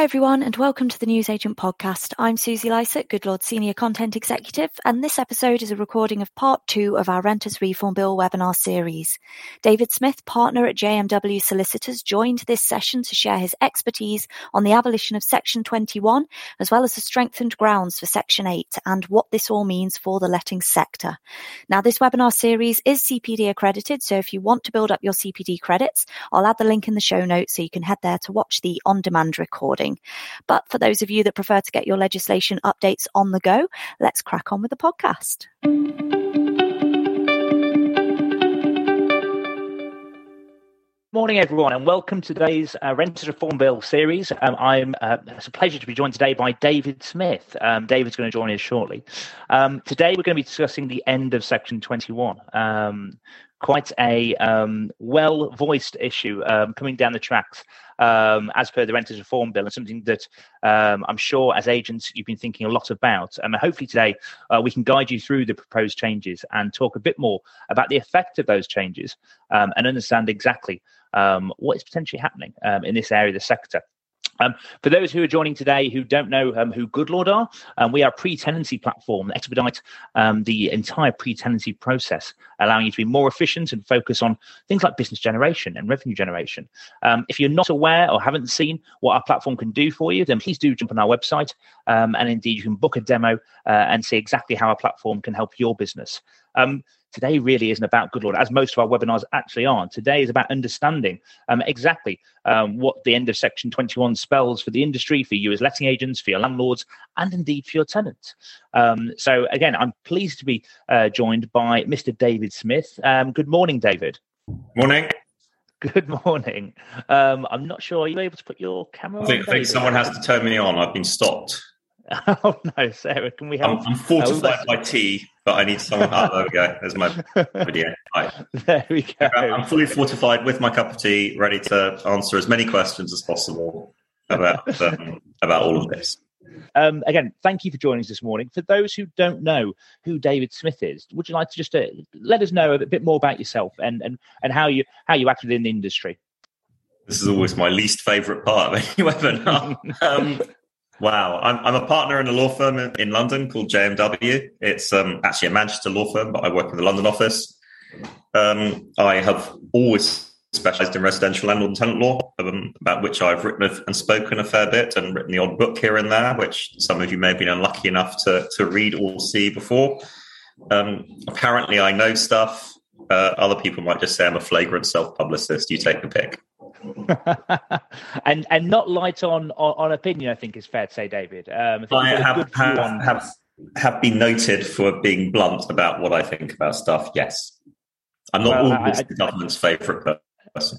Hi, everyone, and welcome to the Newsagent podcast. I'm Susie Lysaght, Goodlord Senior Content Executive, and this episode is a recording of part two of our Renters Reform Bill webinar series. David Smith, partner at JMW Solicitors, joined this session to share his expertise on the abolition of Section 21, as well as the strengthened grounds for Section 8 and what this all means for the letting sector. Now, this webinar series is CPD accredited, so if you want to build up your CPD credits, I'll add the link in the show notes so you can head there to watch the on demand recording But for those of you that prefer to get your legislation updates on the go, let's crack on with the podcast. Morning, everyone, and welcome to today's uh, Renters Reform Bill series. Um, I'm uh, it's a pleasure to be joined today by David Smith. Um, David's going to join us shortly. Um, today, we're going to be discussing the end of Section 21. Um, quite a um, well voiced issue um, coming down the tracks um, as per the Renters Reform Bill, and something that um, I'm sure as agents you've been thinking a lot about. And hopefully today uh, we can guide you through the proposed changes and talk a bit more about the effect of those changes um, and understand exactly um, what is potentially happening in this area of the sector. Um, for those who are joining today who don't know um, who Goodlord are, um, we are a pre-tenancy platform that expedite um, the entire pre-tenancy process, allowing you to be more efficient and focus on things like business generation and revenue generation. Um, if you're not aware or haven't seen what our platform can do for you, then please do jump on our website, um, and indeed you can book a demo uh, and see exactly how our platform can help your business. Um, today really isn't about Goodlord as most of our webinars actually aren't today is about understanding um, exactly um, what the end of section 21 spells for the industry for you as letting agents for your landlords and indeed for your tenants um, so again i'm pleased to be uh, joined by mr david smith um, good morning david morning Good morning. Um, I'm not sure. Are you able to put your camera? I think, on, I think someone has to turn me on. I've been stopped. Oh no, Sarah, can we have? I'm, I'm fortified oh, by tea, but I need someone. Oh, there we go. There's my video. Right. There we go. I'm fully fortified with my cup of tea, ready to answer as many questions as possible about um, about all of this. Um, again, thank you for joining us this morning. For those who don't know who David Smith is, would you like to just uh, let us know a bit more about yourself and, and, and how you how you acted in the industry? This is always my least favourite part of any webinar. um, Wow, I'm, I'm a partner in a law firm in, in London called JMW. It's um, actually a Manchester law firm, but I work in the London office. Um, I have always specialised in residential landlord and tenant law, um, about which I've written and spoken a fair bit, and written the odd book here and there, which some of you may have been unlucky enough to to read or see before. Um, apparently, I know stuff. Uh, other people might just say I'm a flagrant self publicist. You take the pick. and and not light on, on, on opinion. I think is fair to say, David. Um, I, I have have, have have been noted for being blunt about what I think about stuff. Yes, I'm not well, always I, the government's favourite person.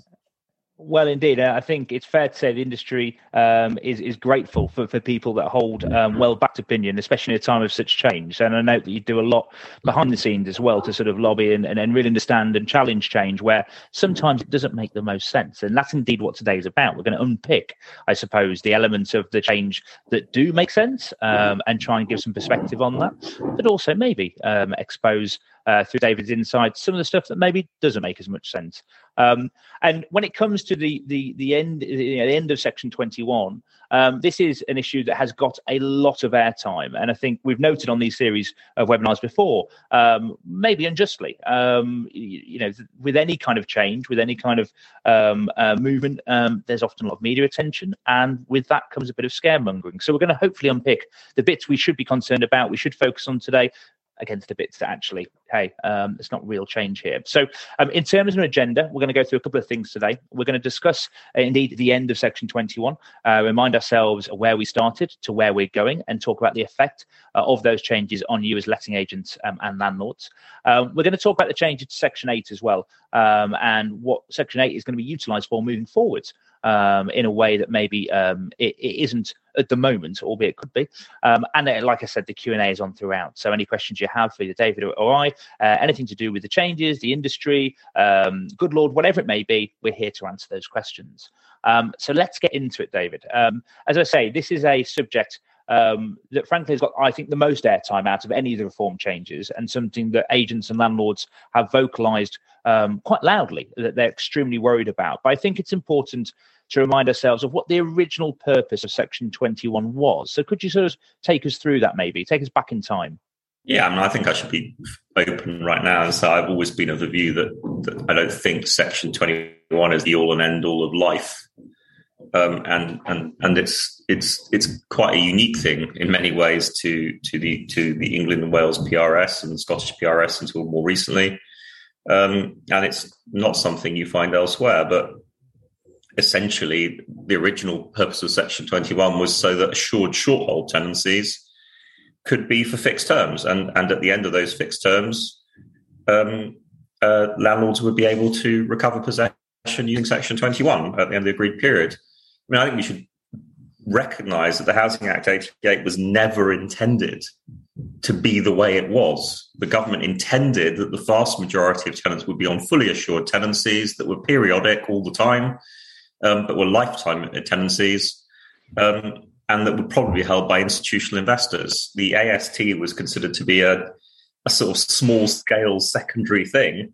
Well, indeed, I think it's fair to say the industry um, is is grateful for, for people that hold um, well backed opinion, especially in a time of such change. And I know that you do a lot behind the scenes as well to sort of lobby and, and, and really understand and challenge change where sometimes it doesn't make the most sense. And that's indeed what today is about. We're going to unpick, I suppose, the elements of the change that do make sense um, and try and give some perspective on that, but also maybe um, expose uh, through David's insight some of the stuff that maybe doesn't make as much sense. Um, and when it comes to the the the end you know, the end of Section 21, um, this is an issue that has got a lot of airtime, and I think we've noted on these series of webinars before, um, maybe unjustly. Um, you, you, know, with any kind of change, with any kind of um, uh, movement, um, there's often a lot of media attention, and with that comes a bit of scaremongering. So we're going to hopefully unpick the bits we should be concerned about, we should focus on today, against the bits that actually, hey, um, it's not real change here. So, um, in terms of an agenda, we're going to go through a couple of things today. We're going to discuss, uh, indeed, the end of Section 21, uh, remind ourselves where we started to where we're going, and talk about the effect uh, of those changes on you as letting agents um, and landlords. Um, we're going to talk about the changes to Section 8 as well, um, and what Section 8 is going to be utilised for moving forwards um, in a way that maybe um, it, it isn't at the moment, albeit it could be. Um, and uh, like I said, the Q and A is on throughout. So any questions you have for either David or, or I, uh, anything to do with the changes, the industry, um, Goodlord, whatever it may be, we're here to answer those questions. Um, so let's get into it, David. Um, as I say, this is a subject. Um, that frankly has got, I think, the most airtime out of any of the reform changes, and something that agents and landlords have vocalised um, quite loudly that they're extremely worried about. But I think it's important to remind ourselves of what the original purpose of Section 21 was. So could you sort of take us through that maybe, take us back in time? Yeah, I mean, I think I should be open right now and say I've always been of the view that, that I don't think Section 21 is the all and end all of life. Um, and and and it's it's it's quite a unique thing in many ways to to the to the England and Wales PRS and Scottish PRS until more recently, um, and it's not something you find elsewhere. But essentially, the original purpose of Section Twenty One was so that assured short hold tenancies could be for fixed terms, and and at the end of those fixed terms, um, uh, landlords would be able to recover possession using Section Twenty One at the end of the agreed period. I mean, I think we should recognize that the Housing Act 88 was never intended to be the way it was. The government intended that the vast majority of tenants would be on fully assured tenancies that were periodic all the time, um, but were lifetime tenancies, um, and that would probably held by institutional investors. The AST was considered to be a, a sort of small scale secondary thing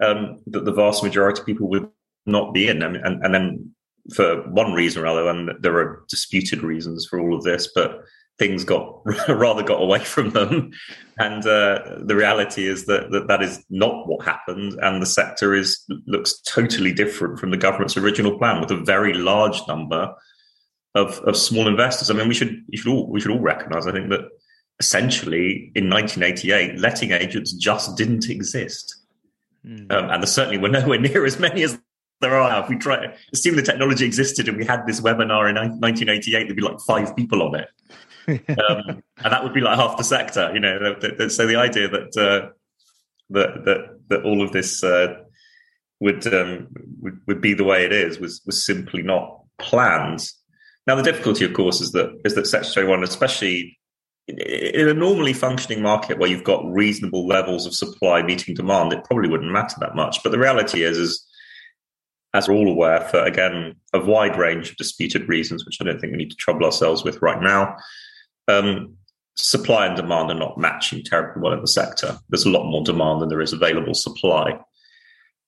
um, that the vast majority of people would not be in. And, and, and then for one reason or other, and there are disputed reasons for all of this, but things got rather got away from them. And uh, the reality is that, that that is not what happened, and the sector is looks totally different from the government's original plan, with a very large number of, of small investors. I mean, we should we should all we should all recognise. I think that essentially in 1988, letting agents just didn't exist. Mm. Um, and there certainly were nowhere near as many as there are. If we try, assume the technology existed and we had this webinar in 1988, there'd be like five people on it, um, and that would be like half the sector. You know, so the idea that uh, that that that all of this uh, would, um, would would be the way it is was was simply not planned. Now, the difficulty, of course, is that is that Section One, especially in a normally functioning market where you've got reasonable levels of supply meeting demand, it probably wouldn't matter that much. But the reality is, is as we're all aware, for again a wide range of disputed reasons, which I don't think we need to trouble ourselves with right now. Um, supply and demand are not matching terribly well in the sector. There's a lot more demand than there is available supply.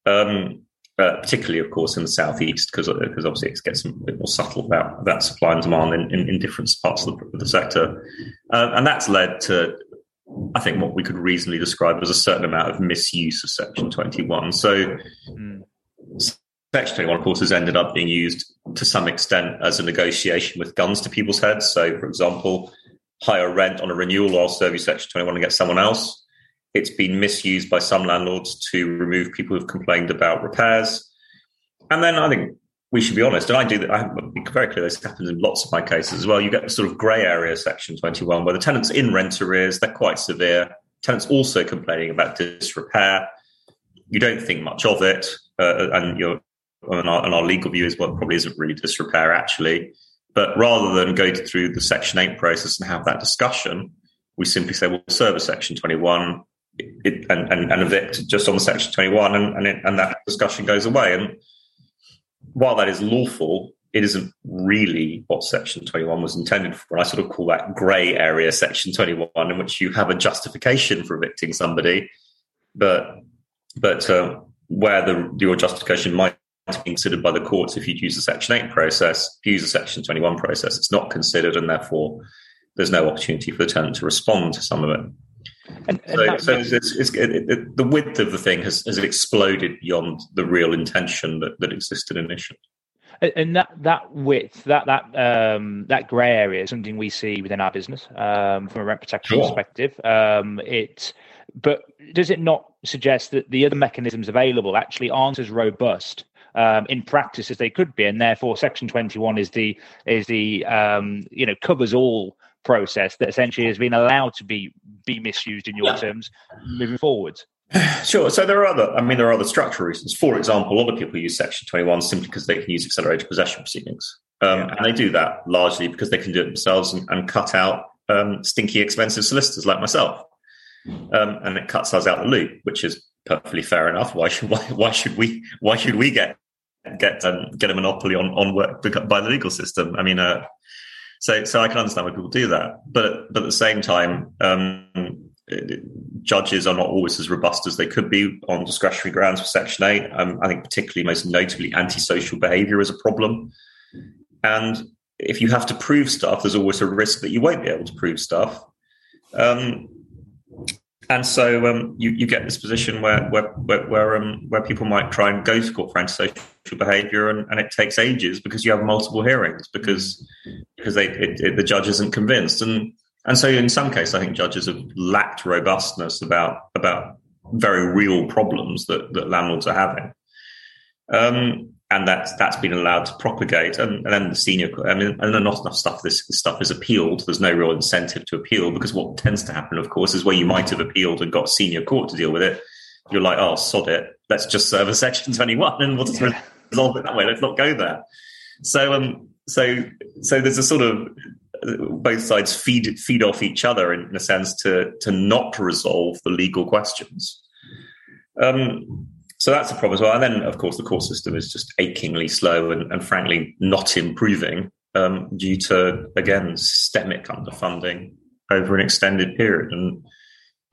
Um, uh, particularly, of course, in the southeast, because because obviously it gets a bit more subtle about that supply and demand in, in, in different parts of the, of the sector, uh, and that's led to, I think, what we could reasonably describe as a certain amount of misuse of Section Twenty One. So, mm. Section 21, of course, has ended up being used to some extent as a negotiation with guns to people's heads. So, for example, higher rent on a renewal or service Section 21 and get someone else. It's been misused by some landlords to remove people who've complained about repairs. And then I think we should be honest, and I do that. I have be very clear. This happens in lots of my cases as well. You get the sort of grey area section 21 where the tenants in rent arrears, they're quite severe. Tenants also complaining about disrepair. You don't think much of it, uh, and and our, and our legal view is what probably isn't really disrepair actually. But rather than go through the Section 8 process and have that discussion, we simply say, well, serve a Section 21 it, and, and, and, evict just on the Section 21, and, and, it, and that discussion goes away. And while that is lawful, it isn't really what Section 21 was intended for. And I sort of call that grey area Section 21, in which you have a justification for evicting somebody, but but uh, where the your justification might considered by the courts if you'd use the Section 8 process. If you use the Section 21 process, it's not considered, and therefore there's no opportunity for the tenant to respond to some of it. And, and so, so it's, it's, it, it, the width of the thing has, has exploded beyond the real intention that, that existed initially. And that that width, that that um, that grey area is something we see within our business um, from a rent protection sure. perspective. Um, it, but does it not suggest that the other mechanisms available actually aren't as robust um, in practice as they could be, and therefore Section 21 is the is the um, you know covers all process that essentially has been allowed to be be misused in your yeah. terms moving forward. Sure. So there are other, I mean, there are other structural reasons. For example, a lot of people use Section 21 simply because they can use accelerated possession proceedings. Um, yeah. And they do that largely because they can do it themselves and, and cut out um, stinky, expensive solicitors like myself. Um, and it cuts us out the loop, which is perfectly fair enough. Why should why, why should we why should we get get um, get a monopoly on on work by the legal system? I mean, uh, so so I can understand why people do that, but but at the same time, um, judges are not always as robust as they could be on discretionary grounds for Section 8. Um, I think, particularly, most notably, antisocial behavior is a problem. And if you have to prove stuff, there's always a risk that you won't be able to prove stuff. Um, and so um, you, you get this position where where where um, where, people might try and go to court for antisocial behaviour, and, and it takes ages because you have multiple hearings because because they it, it, the judge isn't convinced, and and so in some cases, I think judges have lacked robustness about about very real problems that that landlords are having. Um, and that's that's been allowed to propagate. And, and then the senior, I mean, and then not enough stuff. This, stuff is appealed. There's no real incentive to appeal because what tends to happen, of course, is where you might have appealed and got senior court to deal with it. You're like, oh, sod it. Let's just serve a section 21 and we'll just resolve it that way. Let's not go there. So, um, so, so there's a sort of both sides feed feed off each other in, in a sense to to not resolve the legal questions. Um, so that's a problem as well. And then, of course, the court system is just achingly slow and, and frankly not improving um, due to, again, systemic underfunding over an extended period. And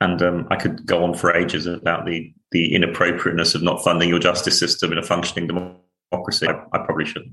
and um, I could go on for ages about the the inappropriateness of not funding your justice system in a functioning democracy. I, I probably shouldn't.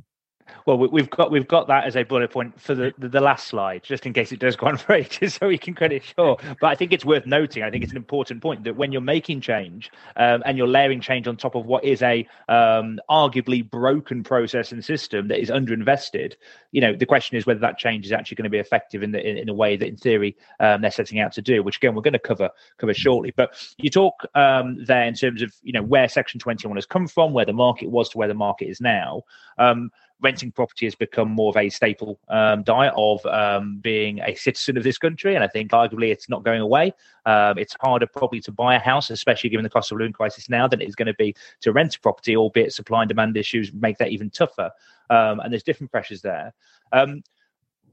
Well, we've got we've got that as a bullet point for the, the, the, last slide, just in case it does go on for ages, so we can credit sure. But I think it's worth noting. I think it's an important point that when you're making change um, and you're layering change on top of what is a um, arguably broken process and system that is underinvested, you know, the question is whether that change is actually going to be effective in the in, in a way that, in theory, um, they're setting out to do. Which again, we're going to cover cover shortly. But you talk um, there in terms of you know where Section 21 has come from, where the market was to where the market is now. Um, renting property has become more of a staple um, diet of um, being a citizen of this country. And I think arguably it's not going away. Um, it's harder probably to buy a house, especially given the cost of living crisis now, than it is going to be to rent a property, albeit supply and demand issues make that even tougher. Um, and there's different pressures there. Um,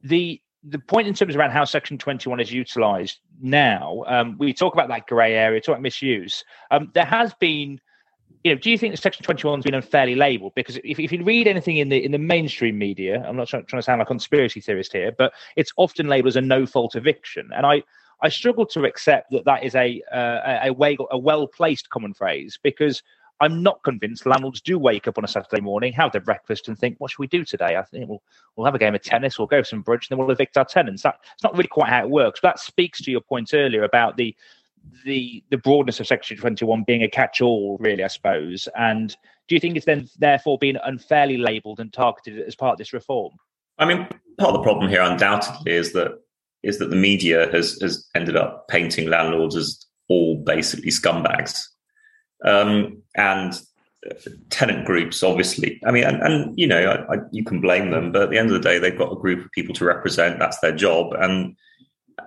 the the point in terms around how Section 21 is utilised now, um, we talk about that grey area, talk about misuse. there has been you know, do you think Section 21 has been unfairly labelled? Because if, if you read anything in the in the mainstream media, I'm not trying, trying to sound like a conspiracy theorist here, but it's often labelled as a no fault eviction, and I I struggle to accept that that is a uh, a, way, a well placed common phrase because I'm not convinced landlords do wake up on a Saturday morning, have their breakfast, and think, "What should we do today?" I think we'll we'll have a game of tennis, we'll go some bridge, and then we'll evict our tenants. That it's not really quite how it works. But that speaks to your point earlier about the the the broadness of Section 21 being a catch-all, really, I suppose. And do you think it's then therefore been unfairly labelled and targeted as part of this reform? I mean, part of the problem here, undoubtedly, is that is that the media has has ended up painting landlords as all basically scumbags, um, and tenant groups, obviously. I mean, and, and you know, I, I, you can blame them, but at the end of the day, they've got a group of people to represent. That's their job, and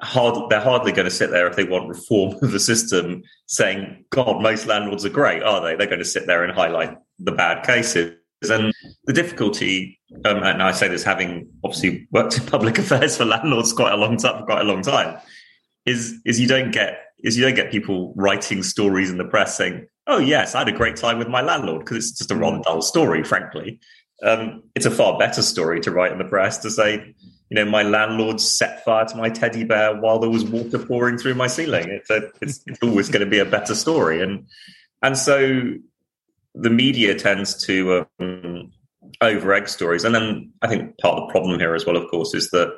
hard, they're hardly going to sit there if they want reform of the system saying, God, most landlords are great, are they? They're going to sit there and highlight the bad cases. And the difficulty, um, and I say this having obviously worked in public affairs for landlords quite a long time, quite a long time, is is you don't get is you don't get people writing stories in the press saying, "Oh yes, I had a great time with my landlord," because it's just a rather dull story, frankly. Um, it's a far better story to write in the press to say, you know, my landlord set fire to my teddy bear while there was water pouring through my ceiling. It's, a, it's, it's always going to be a better story, and and so the media tends to um, over egg stories, and then I think part of the problem here as well, of course, is that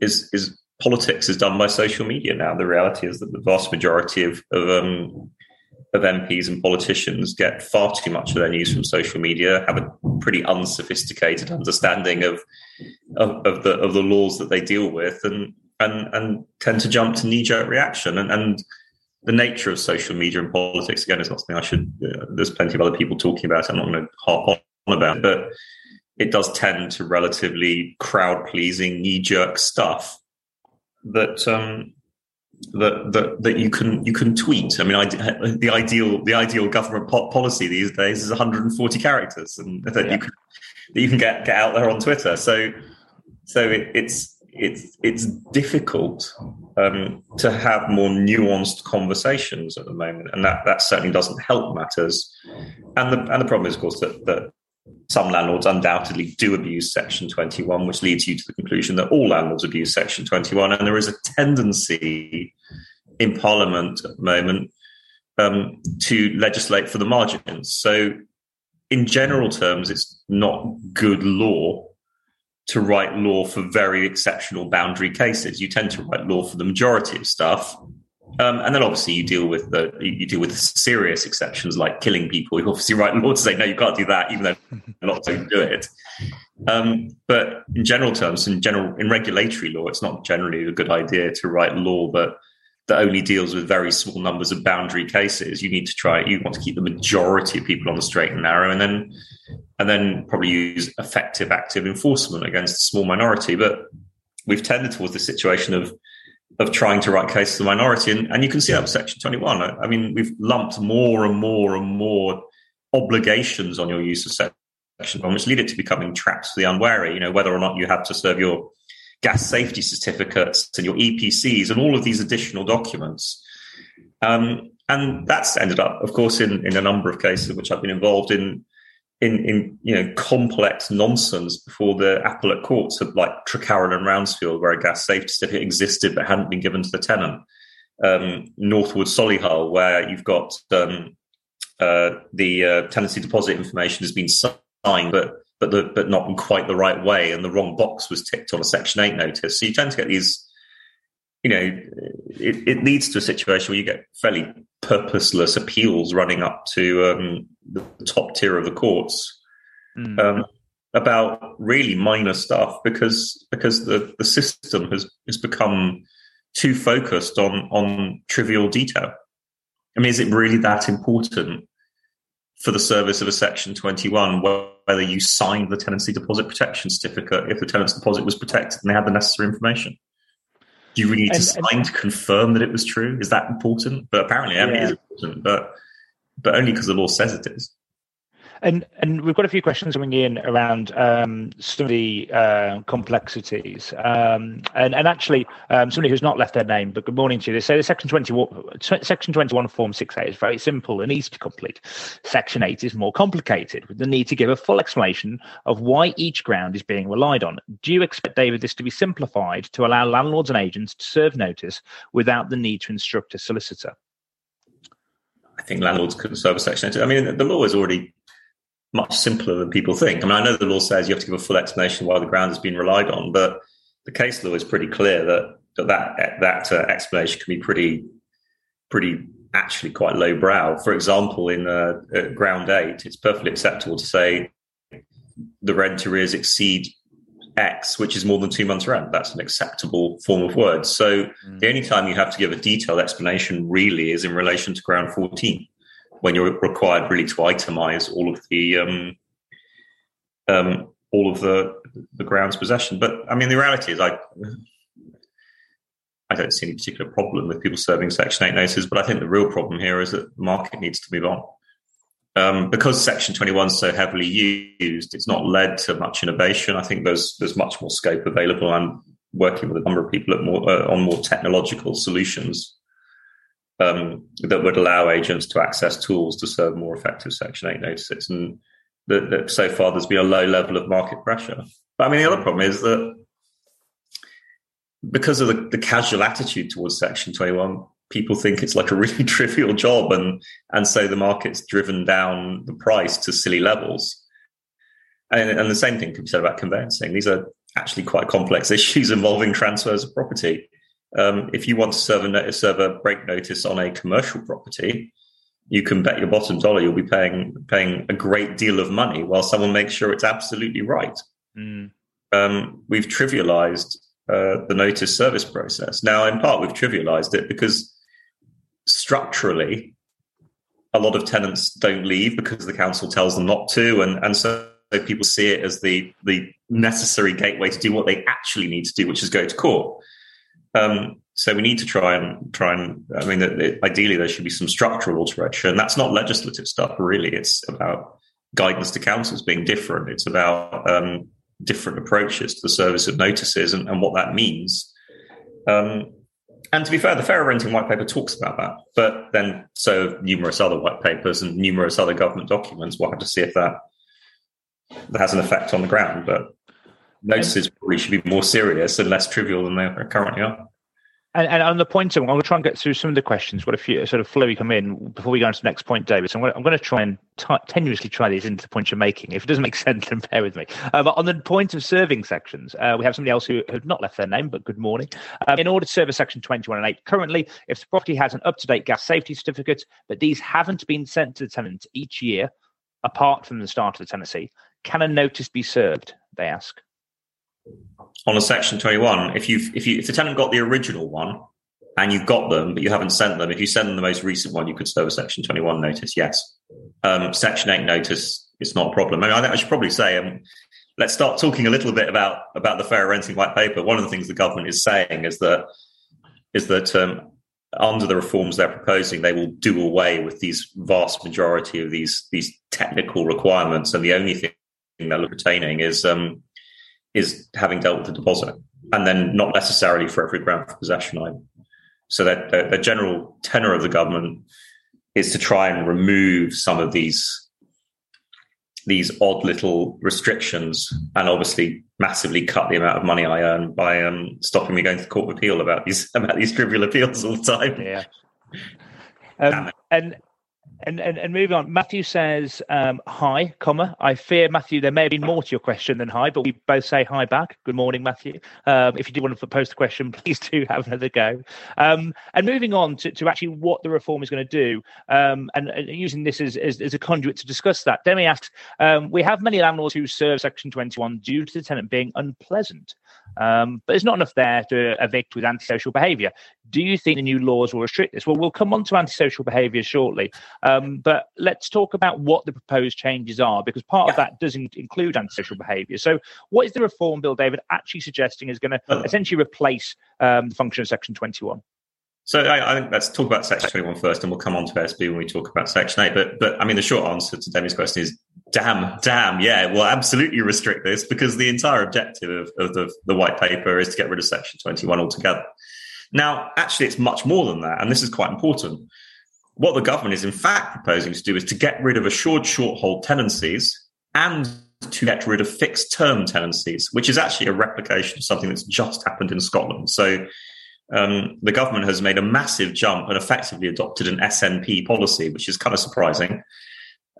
is is politics is done by social media now. The reality is that the vast majority of of um, of MPs and politicians get far too much of their news from social media, have a pretty unsophisticated understanding of of, of the of the laws that they deal with, and and and tend to jump to knee jerk reaction. And, and the nature of social media and politics again is not something I should. Uh, there's plenty of other people talking about. It. I'm not going to harp on about, it, but it does tend to relatively crowd pleasing, knee jerk stuff that um, that that that you can you can tweet. I mean, I, the ideal the ideal government policy these days is 140 characters, and that yeah. you can that you can get get out there on Twitter. So so it, it's it's it's difficult um, to have more nuanced conversations at the moment, and that that certainly doesn't help matters. And the and the problem is, of course, that that some landlords undoubtedly do abuse Section 21, which leads you to the conclusion that all landlords abuse Section 21. And there is a tendency in Parliament at the moment um, to legislate for the margins. So, in general terms, it's not good law to write law for very exceptional boundary cases. You tend to write law for the majority of stuff. Um, and then obviously you deal with the you deal with serious exceptions like killing people. You obviously write law to say no, you can't do that, even though a lot of people do it. Um, but in general terms, in general in regulatory law, it's not generally a good idea to write law that that only deals with very small numbers of boundary cases. You need to try. You want to keep the majority of people on the straight and narrow, and then and then probably use effective active enforcement against a small minority. But we've tended towards the situation of of trying to write cases of the minority, and, and you can see that with Section Twenty One. I, I mean, we've lumped more and more and more obligations on your use of Section which lead it to becoming traps for the unwary. You know, whether or not you have to serve your gas safety certificates and your EPCs and all of these additional documents. Um, and that's ended up, of course, in, in a number of cases which I've been involved in, in, in you know complex nonsense before the appellate courts of like Trecarrell and Rouncefield, where a gas safety certificate existed but hadn't been given to the tenant. Um, Northwood Solihull, where you've got um, uh, the uh, tenancy deposit information has been signed, but but the, but not in quite the right way, and the wrong box was ticked on a Section Eight notice. So you tend to get these. You know, it, it leads to a situation where you get fairly purposeless appeals running up to um, the top tier of the courts mm. um, about really minor stuff because because the, the system has has become too focused on on trivial detail. I mean, is it really that important for the service of a Section 21 whether you signed the tenancy deposit protection certificate if the tenant's deposit was protected and they had the necessary information? Do you really need and, to sign and, to confirm that it was true? Is that important? But apparently, yeah. it is important, but but only because the law says it is. And and we've got a few questions coming in around um, some of the uh, complexities. Um, and and actually, um, somebody who's not left their name, but good morning to you. They say the section twenty section twenty one form six A is very simple and easy to complete. Section eight is more complicated, with the need to give a full explanation of why each ground is being relied on. Do you expect, David, this to be simplified to allow landlords and agents to serve notice without the need to instruct a solicitor? I think landlords could serve a section. eight. I mean, the law is already much simpler than people think. I mean, I know the law says you have to give a full explanation why the ground has been relied on, but the case law is pretty clear that that that, that uh, explanation can be pretty, pretty actually quite lowbrow. For example, in uh, ground eight, it's perfectly acceptable to say the rent arrears exceed X, which is more than two months' rent. That's an acceptable form of words. So mm. the only time you have to give a detailed explanation really is in relation to ground 14 when you're required really to itemize all of the um, um, all of the the ground's possession. But I mean, the reality is, I I don't see any particular problem with people serving Section Eight notices. But I think the real problem here is that the market needs to move on. Um, because Section 21 is so heavily used, it's not led to much innovation. I think there's there's much more scope available. I'm working with a number of people more, uh, on more technological solutions um, that would allow agents to access tools to serve more effective Section 8 notices. And that, that so far there's been a low level of market pressure. But I mean, the other problem is that because of the, the casual attitude towards Section 21, people think it's like a really trivial job. And, and so the market's driven down the price to silly levels. And, and the same thing can be said about conveyancing. These are actually quite complex issues involving transfers of property. Um, if you want to serve a, serve a break notice on a commercial property, you can bet your bottom dollar you'll be paying paying a great deal of money while someone makes sure it's absolutely right. Mm. Um, we've trivialized uh, the notice service process. Now, in part, we've trivialized it because structurally, a lot of tenants don't leave because the council tells them not to, and and so people see it as the the necessary gateway to do what they actually need to do, which is go to court. Um, so we need to try and try and. I mean, it, ideally there should be some structural alteration. That's not legislative stuff, really. It's about guidance to councils being different. It's about um, different approaches to the service of notices and, and what that means. Um, and to be fair, the Fairer Renting White Paper talks about that, but then so numerous other white papers and numerous other government documents. We'll have to see if that that has an effect on the ground. But notices probably should be more serious and less trivial than they currently are. And, and on the point, I'm going to try and get through some of the questions. What a few sort of flowy come in before we go on to the next point, David. So I'm going to, I'm going to try and t- tenuously try these into the point you're making. If it doesn't make sense, then bear with me. Uh, but on the point of serving sections, uh, we have somebody else who have not left their name, but good morning. Um, in order to serve a section 21 and 8, currently, if the property has an up-to-date gas safety certificate, but these haven't been sent to the tenant each year, apart from the start of the tenancy, can a notice be served? They ask on a section 21 if you if you if the tenant got the original one and you've got them but you haven't sent them if you send them the most recent one you could serve a section 21 notice yes. Um, section 8 notice is not a problem. I, mean, I i should probably say um, let's start talking a little bit about about the fair renting white paper. One of the things the government is saying is that is that um, under the reforms they're proposing, they will do away with these vast majority of these these technical requirements, and the only thing they're retaining is um, is having dealt with the deposit, and then not necessarily for every ground for possession either. So that the, the general tenor of the government is to try and remove some of these these odd little restrictions and obviously massively cut the amount of money I earn by um, stopping me going to court of appeal about these about these trivial appeals all the time. Yeah. Um, and and, and, and moving on, Matthew says, um, hi, comma. I fear, Matthew, there may have been more to your question than hi, but we both say hi back. Good morning, Matthew. Um, if you do want to post a question, please do have another go. Um, and moving on to, to actually what the reform is going to do, um, and, and, using this as, as, as, a conduit to discuss that, Demi asks, um, we have many landlords who serve Section 21 due to the tenant being unpleasant. Um, but there's not enough there to evict with antisocial behaviour. Do you think the new laws will restrict this? Well, we'll come on to antisocial behaviour shortly. Um, but let's talk about what the proposed changes are, because part yeah. of that doesn't include antisocial behaviour. So, what is the reform bill, David, actually suggesting is going to uh, essentially replace um, the function of Section 21? So I, I, think let's talk about Section 21 first, and we'll come on to ASB when we talk about Section 8. But but I mean, the short answer to Demi's question is, damn, damn, yeah, we'll absolutely restrict this because the entire objective of, of the, the white paper is to get rid of Section 21 altogether. Now, actually, it's much more than that, and this is quite important. What the government is in fact proposing to do is to get rid of assured short hold tenancies and to get rid of fixed term tenancies, which is actually a replication of something that's just happened in Scotland. So um, the government has made a massive jump and effectively adopted an SNP policy, which is kind of surprising.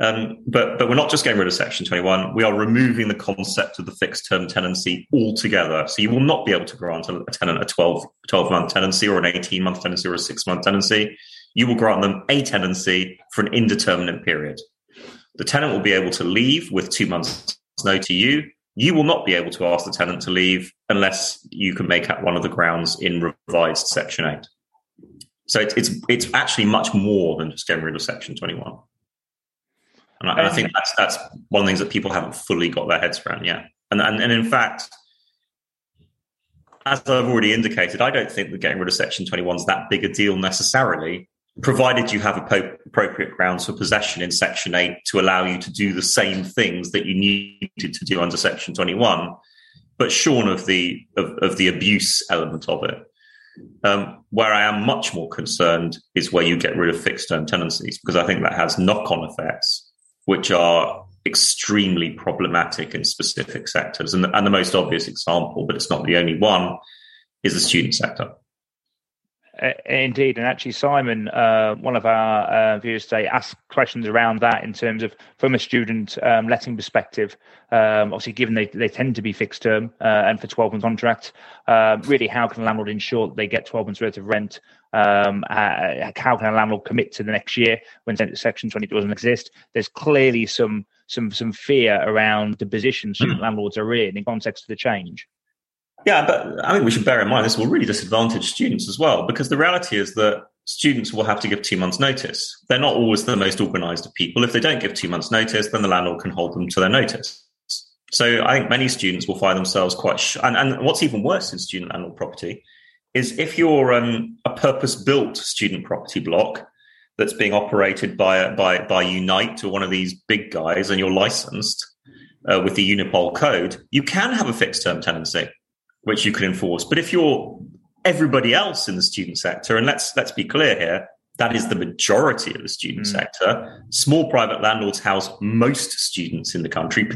Um, but but we're not just getting rid of Section 21. We are removing the concept of the fixed term tenancy altogether. So you will not be able to grant a, tenant a 12, 12 month tenancy or an 18 month tenancy or a six month tenancy. You will grant them a tenancy for an indeterminate period. The tenant will be able to leave with two months' notice to you you will not be able to ask the tenant to leave unless you can make out one of the grounds in revised Section 8. So it's, it's, it's actually much more than just getting rid of Section 21. And I, I, think that's, that's one of the things that people haven't fully got their heads around yet. And, and, and in fact, as I've already indicated, I don't think that getting rid of Section 21 is that big a deal necessarily provided you have appropriate grounds for possession in Section 8 to allow you to do the same things that you needed to do under Section 21, but shorn of the of, of the abuse element of it. Um, where I am much more concerned is where you get rid of fixed term tenancies, because I think that has knock on effects, which are extremely problematic in specific sectors. And the, and the most obvious example, but it's not the only one, is the student sector. Indeed, and actually, Simon, uh, one of our uh, viewers today, asked questions around that in terms of from a student um, letting perspective. Um, obviously, given they, they tend to be fixed term uh, and for 12 month contracts, um, really, how can a landlord ensure that they get 12 months worth of rent? Um, uh, how can a landlord commit to the next year when Section 20 doesn't exist? There's clearly some some some fear around the position student mm. landlords are in in context of the change. Yeah, but I think we should bear in mind this will really disadvantage students as well, because the reality is that students will have to give two months' notice. They're not always the most organised of people. If they don't give two months' notice, then the landlord can hold them to their notice. So I think many students will find themselves quite. Sh- and, and what's even worse in student landlord property is if you're um, a purpose-built student property block that's being operated by by by Unite or one of these big guys, and you're licensed uh, with the Unipol code, you can have a fixed-term tenancy which you can enforce. But if you're everybody else in the student sector, and let's let's be clear here, that is the majority of the student mm. sector. Small private landlords house most students in the country,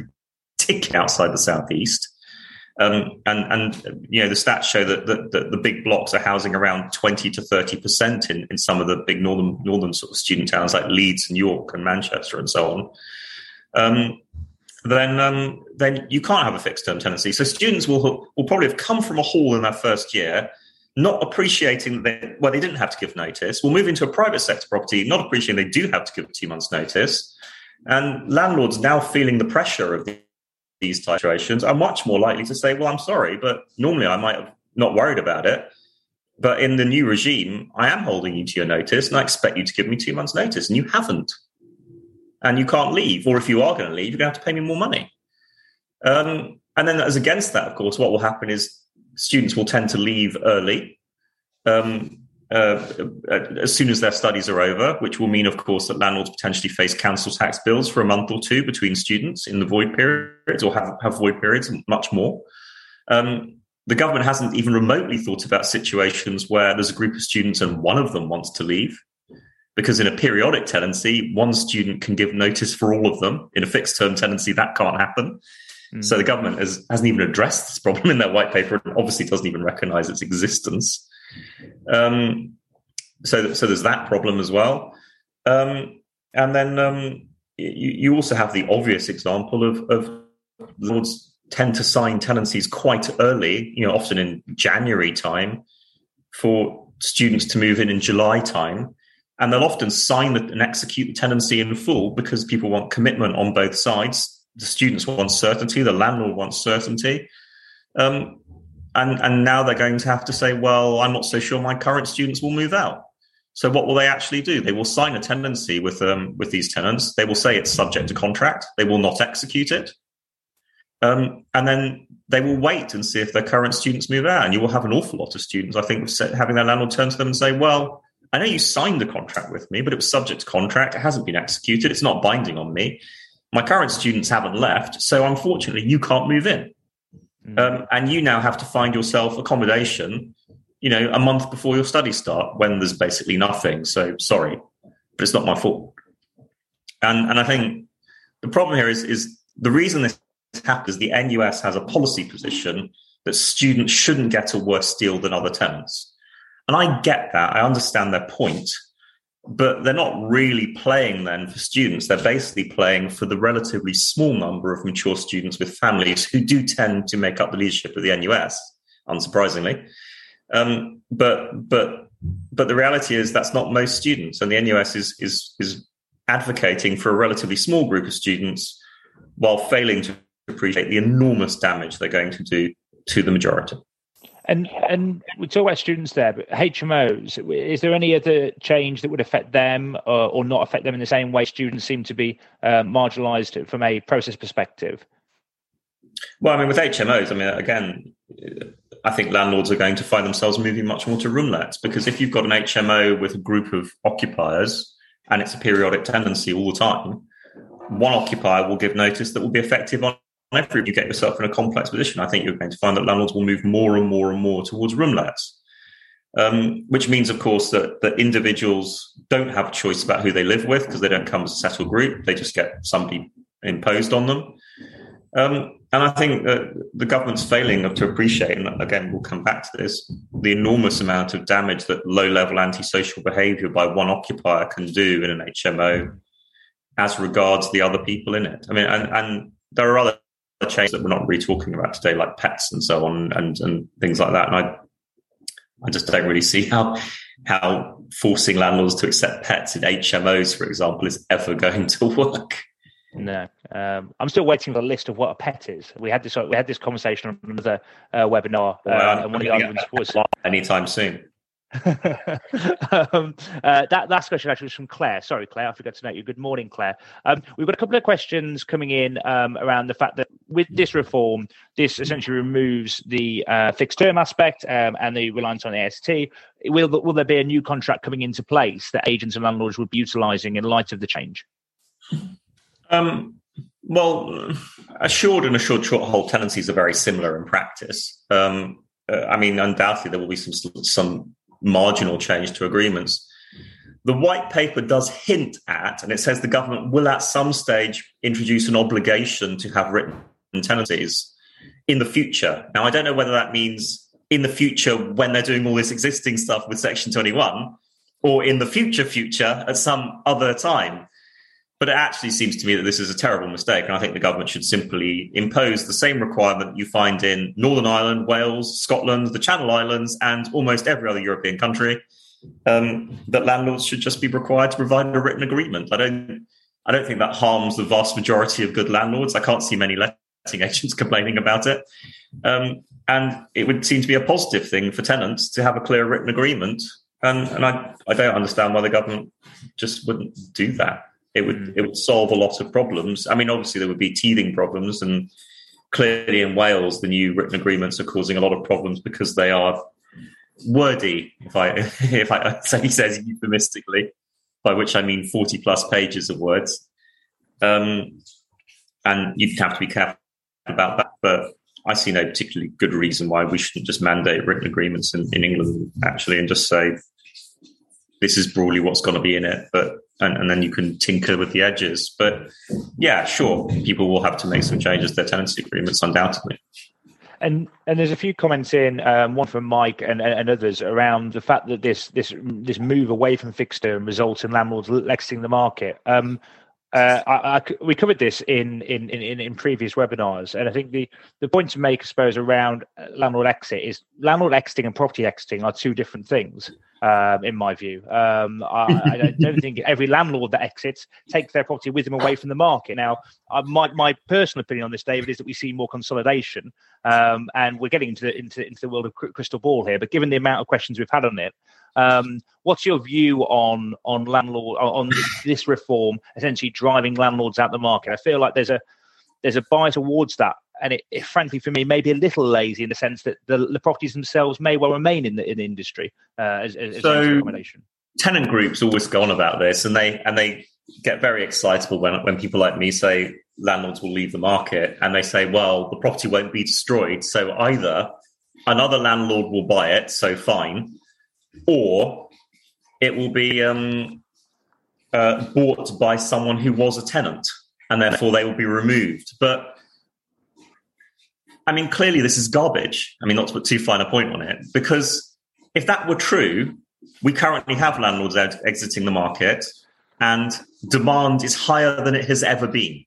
particularly outside the southeast. Um, and and you know the stats show that, that, that, the big blocks are housing around twenty to thirty percent in, in some of the big northern northern sort of student towns like Leeds and York and Manchester and so on. Um, then um, then you can't have a fixed term tenancy. So students will will probably have come from a hall in their first year, not appreciating that well they didn't have to give notice. Will move into a private sector property, not appreciating they do have to give two months notice, and landlords now feeling the pressure of these situations are much more likely to say, well, I'm sorry, but normally I might have not worried about it. But in the new regime, I am holding you to your notice and I expect you to give me two months' notice, and you haven't. And you can't leave. Or if you are going to leave, you're going to have to pay me more money. Um, and then, as against that, of course, what will happen is students will tend to leave early. Um, uh, as soon as their studies are over, which will mean, of course, that landlords potentially face council tax bills for a month or two between students in the void periods or have, have void periods much more. Um, the government hasn't even remotely thought about situations where there's a group of students and one of them wants to leave. Because in a periodic tenancy, one student can give notice for all of them. In a fixed term tenancy, that can't happen. Mm. So the government has, hasn't even addressed this problem in their white paper and obviously doesn't even recognize its existence. Um, so, so there's that problem as well. Um, and then um, you, you, also have the obvious example of, of lords tend to sign tenancies quite early, you know, often in January time for students to move in in July time. And they'll often sign and execute the tenancy in full because people want commitment on both sides. The students want certainty, the landlord wants certainty. Um, and and now they're going to have to say, well, I'm not so sure my current students will move out. So what will they actually do? They will sign a tenancy with um, with these tenants. They will say it's subject to contract. They will not execute it, um, and then they will wait and see if their current students move out. And you will have an awful lot of students, I think, having their landlord turn to them and say, "Well, I know you signed the contract with me, but it was subject to contract. It hasn't been executed. It's not binding on me. My current students haven't left, so unfortunately, you can't move in." Mm. Um, and you now have to find yourself accommodation, you know, a month before your studies start when there's basically nothing. So sorry, but it's not my fault. And and I think the problem here is is the reason this happens is the NUS has a policy position that students shouldn't get a worse deal than other tenants. And I get that. I understand their point but they're not really playing then for students. They're basically playing for the relatively small number of mature students with families who do tend to make up the leadership of the NUS, unsurprisingly. Um, but but but the reality is that's not most students, and the NUS is is is advocating for a relatively small group of students while failing to appreciate the enormous damage they're going to do to the majority. And and we talk about students there, but HMOs, is there any other change that would affect them or, or not affect them in the same way students seem to be uh, marginalised from a process perspective? Well, I mean, with HMOs, I mean, again, I think landlords are going to find themselves moving much more to roomlets because if you've got an HMO with a group of occupiers and it's a periodic tenancy all the time, one occupier will give notice that will be effective on every you get yourself in a complex position, I think you're going to find that landlords will move more and more and more towards roomlets. Um, which means, of course, that, that individuals don't have a choice about who they live with because they don't come as a settled group. They just get somebody imposed on them. Um, and I think that the government's failing to appreciate, and again, we'll come back to this, the enormous amount of damage that low level antisocial behavior by one occupier can do in an HMO as regards the other people in it. I mean, and, and there are other chains that we're not really talking about today, like pets and so on, and and things like that. And I, I just don't really see how how forcing landlords to accept pets in HMOs, for example, is ever going to work. No, um, I'm still waiting for the list of what a pet is. We had this we had this conversation on another uh, webinar, uh, and one of the arguments was anytime soon. um, uh, that last question actually was from Claire. Sorry, Claire, I forgot to note you. Good morning, Claire. Um, we've got a couple of questions coming in um, around the fact that with this reform, this essentially removes the uh, fixed term aspect um, and the reliance on AST. Will will there be a new contract coming into place that agents and landlords would be utilising in light of the change? Um, well, assured and assured short hold tenancies are very similar in practice. Um, uh, I mean, undoubtedly there will be some some marginal change to agreements. The white paper does hint at, and it says the government will at some stage introduce an obligation to have written tenancies. in the future. Now, I don't know whether that means in the future when they're doing all this existing stuff with Section 21 or in the future future at some other time. But it actually seems to me that this is a terrible mistake. And I think the government should simply impose the same requirement you find in Northern Ireland, Wales, Scotland, the Channel Islands, and almost every other European country. Um, that landlords should just be required to provide a written agreement. I don't, I don't think that harms the vast majority of good landlords. I can't see many letting agents complaining about it. Um, and it would seem to be a positive thing for tenants to have a clear written agreement. And, and I, I don't understand why the government just wouldn't do that. It would mm. it would solve a lot of problems. I mean, obviously there would be teething problems, and clearly in Wales, the new written agreements are causing a lot of problems because they are wordy. If I if I say says euphemistically, by which I mean forty plus pages of words, um, and you'd have to be careful about that. But I see no particularly good reason why we shouldn't just mandate written agreements in, in England, actually, and just say this is broadly what's going to be in it, but and, and, then you can tinker with the edges. But yeah, sure, people will have to make some changes to their tenancy agreements, undoubtedly. And and there's a few comments in um, one from Mike and, and others around the fact that this this this move away from fixed term results in landlords exiting the market. Um, uh, I, I, we covered this in, in, in, in previous webinars, and I think the, the point to make, I suppose, around uh, landlord exit is landlord exiting and property exiting are two different things, um, in my view. Um, I, I, don't think every landlord that exits takes their property with them away from the market. Now, uh, my, my personal opinion on this, David, is that we see more consolidation, um, and we're getting into the, into, into the world of crystal ball here. But given the amount of questions we've had on it, um, what's your view on on landlord on this reform essentially driving landlords out the market? I feel like there's a there's a bias towards that, and it, it frankly for me may be a little lazy in the sense that the, the properties themselves may well remain in the in the industry uh, as, as so, accommodation. Tenant groups always go on about this, and they and they get very excitable when when people like me say landlords will leave the market, and they say, well, the property won't be destroyed, so either another landlord will buy it, so fine, or it will be um, uh, bought by someone who was a tenant, and therefore they will be removed. But I mean, clearly this is garbage. I mean, not to put too fine a point on it, because if that were true, we currently have landlords exiting the market, and demand is higher than it has ever been.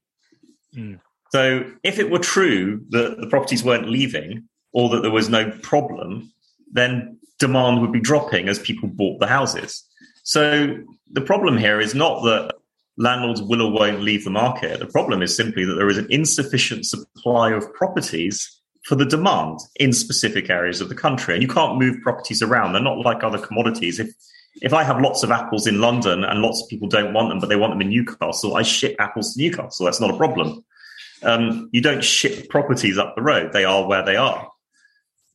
Mm. So, if it were true that the properties weren't leaving or that there was no problem, then demand would be dropping as people bought the houses. So the problem here is not that landlords will or won't leave the market. The problem is simply that there is an insufficient supply of properties for the demand in specific areas of the country. And you can't move properties around. They're not like other commodities. If if I have lots of apples in London and lots of people don't want them, but they want them in Newcastle, I ship apples to Newcastle. That's not a problem. Um, you don't ship properties up the road. They are where they are.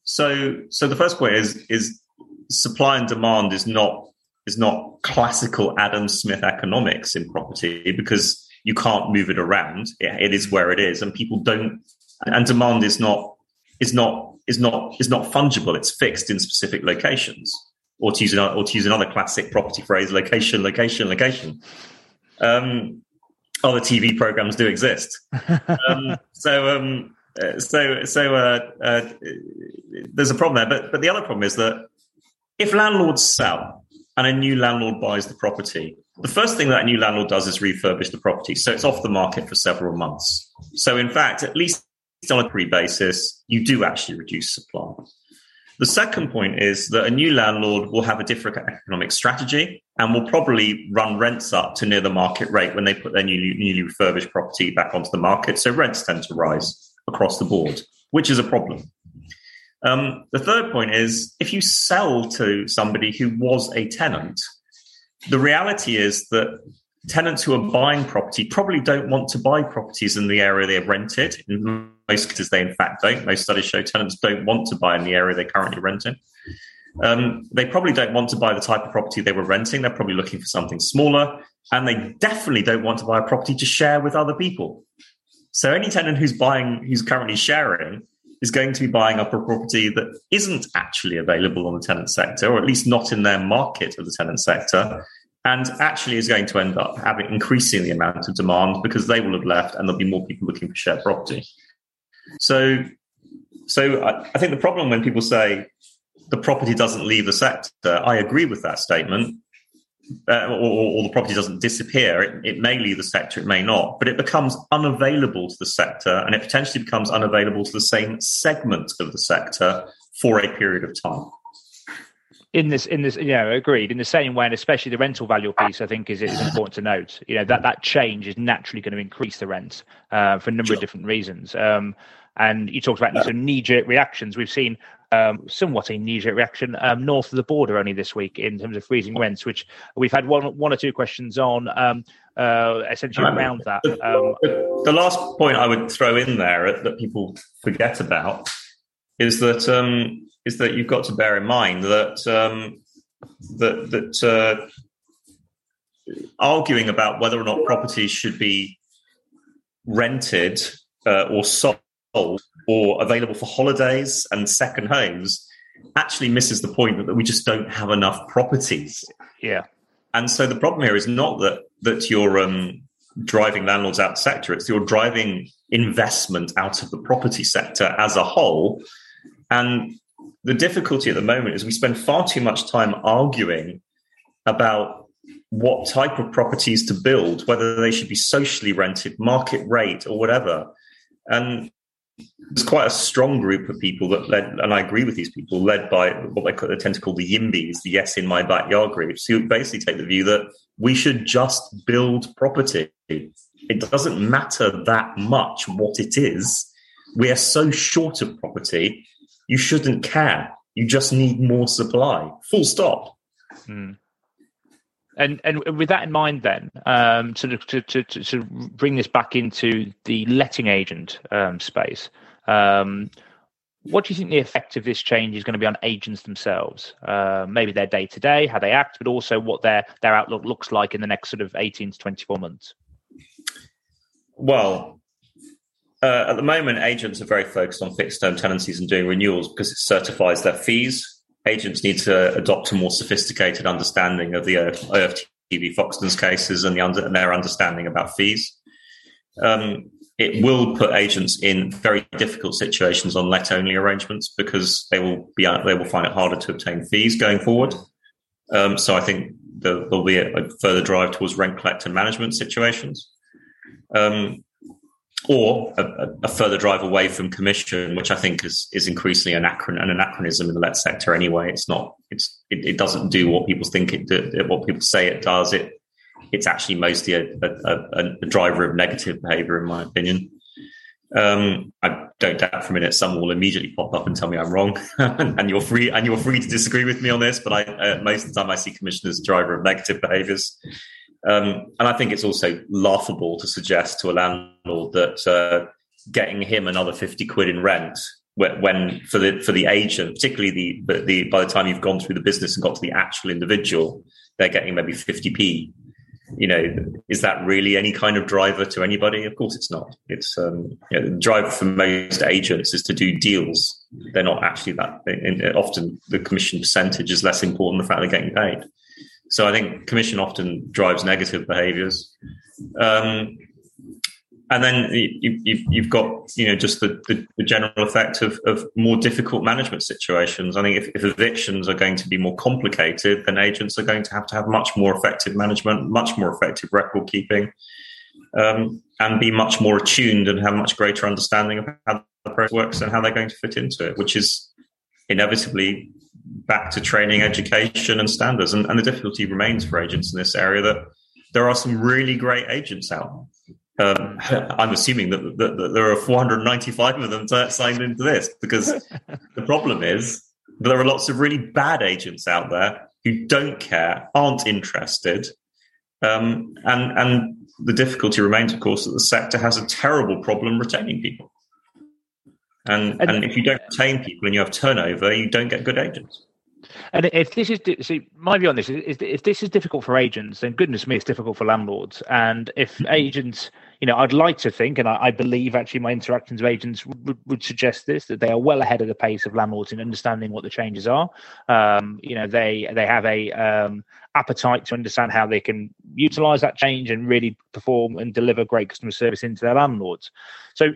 So, so the first point is is supply and demand is not is not classical Adam Smith economics in property because you can't move it around. it, it is where it is, and people don't. And demand is not is not is not is not fungible. It's fixed in specific locations. Or to use another, or to use another classic property phrase, location, location, location. Um, other TV programs do exist. um, so um, so so uh, uh, there's a problem there. But but the other problem is that if landlords sell and a new landlord buys the property, the first thing that a new landlord does is refurbish the property. So it's off the market for several months. So in fact, at least on a pre basis, you do actually reduce supply. The second point is that a new landlord will have a different economic strategy and will probably run rents up to near the market rate when they put their newly, newly refurbished property back onto the market. So rents tend to rise across the board, which is a problem. Um, the third point is if you sell to somebody who was a tenant, the reality is that tenants who are buying property probably don't want to buy properties in the area they've rented. In most cases, they in fact don't. Most studies show tenants don't want to buy in the area they currently rent in. Um, they probably don't want to buy the type of property they were renting. They're probably looking for something smaller, and they definitely don't want to buy a property to share with other people. So any tenant who's buying, who's currently sharing, is going to be buying up a property that isn't actually available on the tenant sector, or at least not in their market of the tenant sector, and actually is going to end up having increasing the amount of demand because they will have left and there'll be more people looking for shared property. So so I, I think the problem when people say the property doesn't leave the sector, I agree with that statement. Uh, or, or, the property doesn't disappear. It, it, may leave the sector, it may not, but it becomes unavailable to the sector and it potentially becomes unavailable to the same segment of the sector for a period of time. In this in this you know agreed. In the same way and especially the rental value piece i think is, is important to note. You know that that change is naturally going to increase the rent uh, for a number sure. of different reasons. Um, and you talked about these sort of knee-jerk reactions. We've seen um, somewhat a knee-jerk reaction um, north of the border only this week in terms of freezing rents which we've had one one or two questions on um, uh, essentially around that um, the last point i would throw in there that people forget about is that um, is that you've got to bear in mind that um, that that uh, arguing about whether or not properties should be rented uh, or sold or available for holidays and second homes actually misses the point that, we just don't have enough properties. Yeah. And so the problem here is not that that you're um, driving landlords out of the sector; it's you're driving investment out of the property sector as a whole. And the difficulty at the moment is we spend far too much time arguing about what type of properties to build, whether they should be socially rented, market rate, or whatever. And there's quite a strong group of people that led, and I agree with these people, led by what they, they tend to call the YIMBYs, the Yes in My Backyard groups, who basically take the view that we should just build property. It doesn't matter that much what it is. We are so short of property you shouldn't care. You just need more supply. Full stop. Hmm. And and with that in mind, then um, to, to, to, to bring this back into the letting agent um, space, um, what do you think the effect of this change is going to be on agents themselves? Uh, maybe their day to day, how they act, but also what their their outlook looks like in the next sort of eighteen to twenty four months. Well, uh, at the moment, agents are very focused on fixed term tenancies and doing renewals because it certifies their fees. Agents need to adopt a more sophisticated understanding of the OFT v Foxtons cases and, the under, and their understanding about fees. Um, it will put agents in very difficult situations on let only arrangements because they will be they will find it harder to obtain fees going forward. Um, so I think there, will be a, a, further drive towards rent collector management situations. Um, or a, a, further drive away from commission, which I think is is increasingly anachron- an anachronism in the let sector anyway. It's not. It's it, it doesn't do what people think it do, what people say it does. It it's actually mostly a, a, a driver of negative behaviour, in my opinion. Um, I don't doubt for a minute some will immediately pop up and tell me I'm wrong, and you're free and you're free to disagree with me on this. But I, uh, most of the time, I see commission as a driver of negative behaviours. Um, and I think it's also laughable to suggest to a landlord that uh, getting him another 50 quid in rent when for the for the agent, particularly the, the by the time you've gone through the business and got to the actual individual, they're getting maybe 50p. You know, is that really any kind of driver to anybody? Of course, it's not. It's um, you know, the driver for most agents is to do deals. They're not actually that. often, the commission percentage is less important than the fact they're getting paid. So I think commission often drives negative behaviours. Um, and then you, have got you know just the, the, the general effect of, of, more difficult management situations. I think if, if, evictions are going to be more complicated, then agents are going to have to have much more effective management, much more effective record keeping, um, and be much more attuned and have much greater understanding of how the process works and how they're going to fit into it, which is inevitably back to training, education, and standards. And, and, the difficulty remains for agents in this area that there are some really great agents out. Um, I'm assuming that, that, that, there are 495 of them signed into this because the problem is that there are lots of really bad agents out there who don't care, aren't interested, um, and and the difficulty remains, of course, that the sector has a terrible problem retaining people. And, and, and if you don't retain people and you have turnover, you don't get good agents. And if this is see, my view on this is, if this is difficult for agents, then goodness me, it's difficult for landlords. And if mm-hmm. agents, you know, I'd like to think, and I, I believe actually my interactions with agents would, would, suggest this that they are well ahead of the pace of landlords in understanding what the changes are. Um, you know, they they have a um, appetite to understand how they can utilize that change and really perform and deliver great customer service into their landlords. So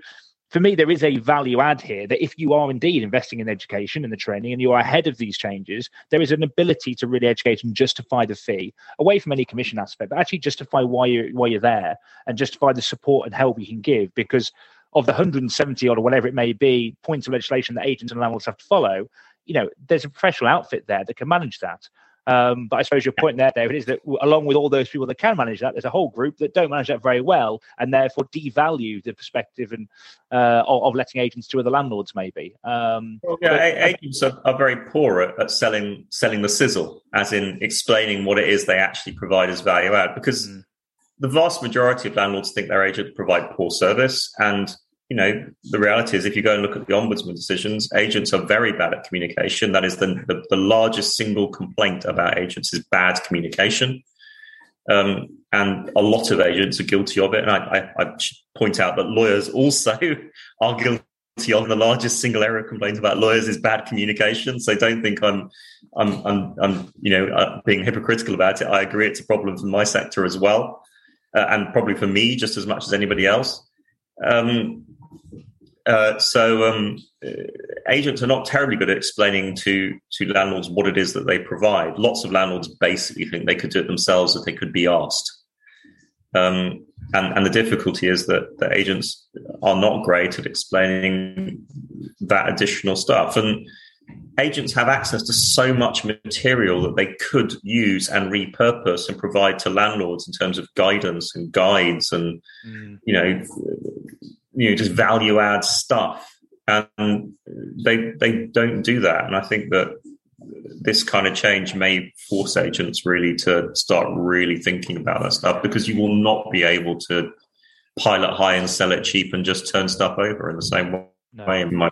for me, there is a value add here that if you are indeed investing in education and the training and you are ahead of these changes, there is an ability to really educate and justify the fee away from any commission aspect, but actually justify why you're why you're there and justify the support and help you can give because of the 170 odd or whatever it may be points of legislation that agents and landlords have to follow, you know, there's a professional outfit there that can manage that. Um, but I suppose your point there, David, is that along with all those people that can manage that, there's a whole group that don't manage that very well, and therefore devalue the perspective and uh, of, of, letting agents to other landlords, maybe. Um, well, yeah, but, agents are, are, very poor at, at, selling selling the sizzle, as in explaining what it is they actually provide as value add, because mm. the vast majority of landlords think their agents provide poor service, and you know, the reality is if you go and look at the ombudsman decisions, agents are very bad at communication. That is the, the, the largest single complaint about agents is bad communication. Um, and a lot of agents are guilty of it. And I, I, I point out that lawyers also are guilty of the largest single area of complaint about lawyers is bad communication. So don't think I'm, I'm, I'm, I'm you know, uh, being hypocritical about it. I agree it's a problem for my sector as well, uh, and probably for me just as much as anybody else. Um, uh, so um, agents are not terribly good at explaining to to landlords what it is that they provide. Lots of landlords basically think they could do it themselves if they could be asked. Um, and, and the difficulty is that the agents are not great at explaining that additional stuff. And agents have access to so much material that they could use and repurpose and provide to landlords in terms of guidance and guides and mm. you know you know just value add stuff. And they they don't do that. And i think that this kind of change may force agents really to start really thinking about that stuff because you will not be able to pilot high and sell it cheap and just turn stuff over in the same way no. in my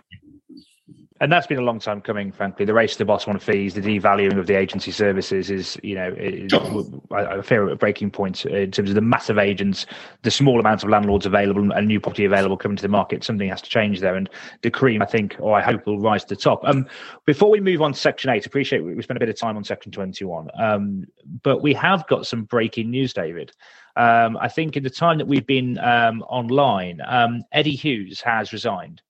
and that's been a long time coming, frankly. The race to the bottom on fees, the devaluing of the agency services is, you know, is, I fear a breaking point in terms of the massive agents, the small amount of landlords available and new property available coming to the market. Something has to change there. And the cream, I think, or I hope, will rise to the top. Um, before we move on to Section 8, appreciate we spent a bit of time on Section 21, um, but we have got some breaking news, David. Um, I think in the time that we've been um, online, um, Eddie Hughes has resigned.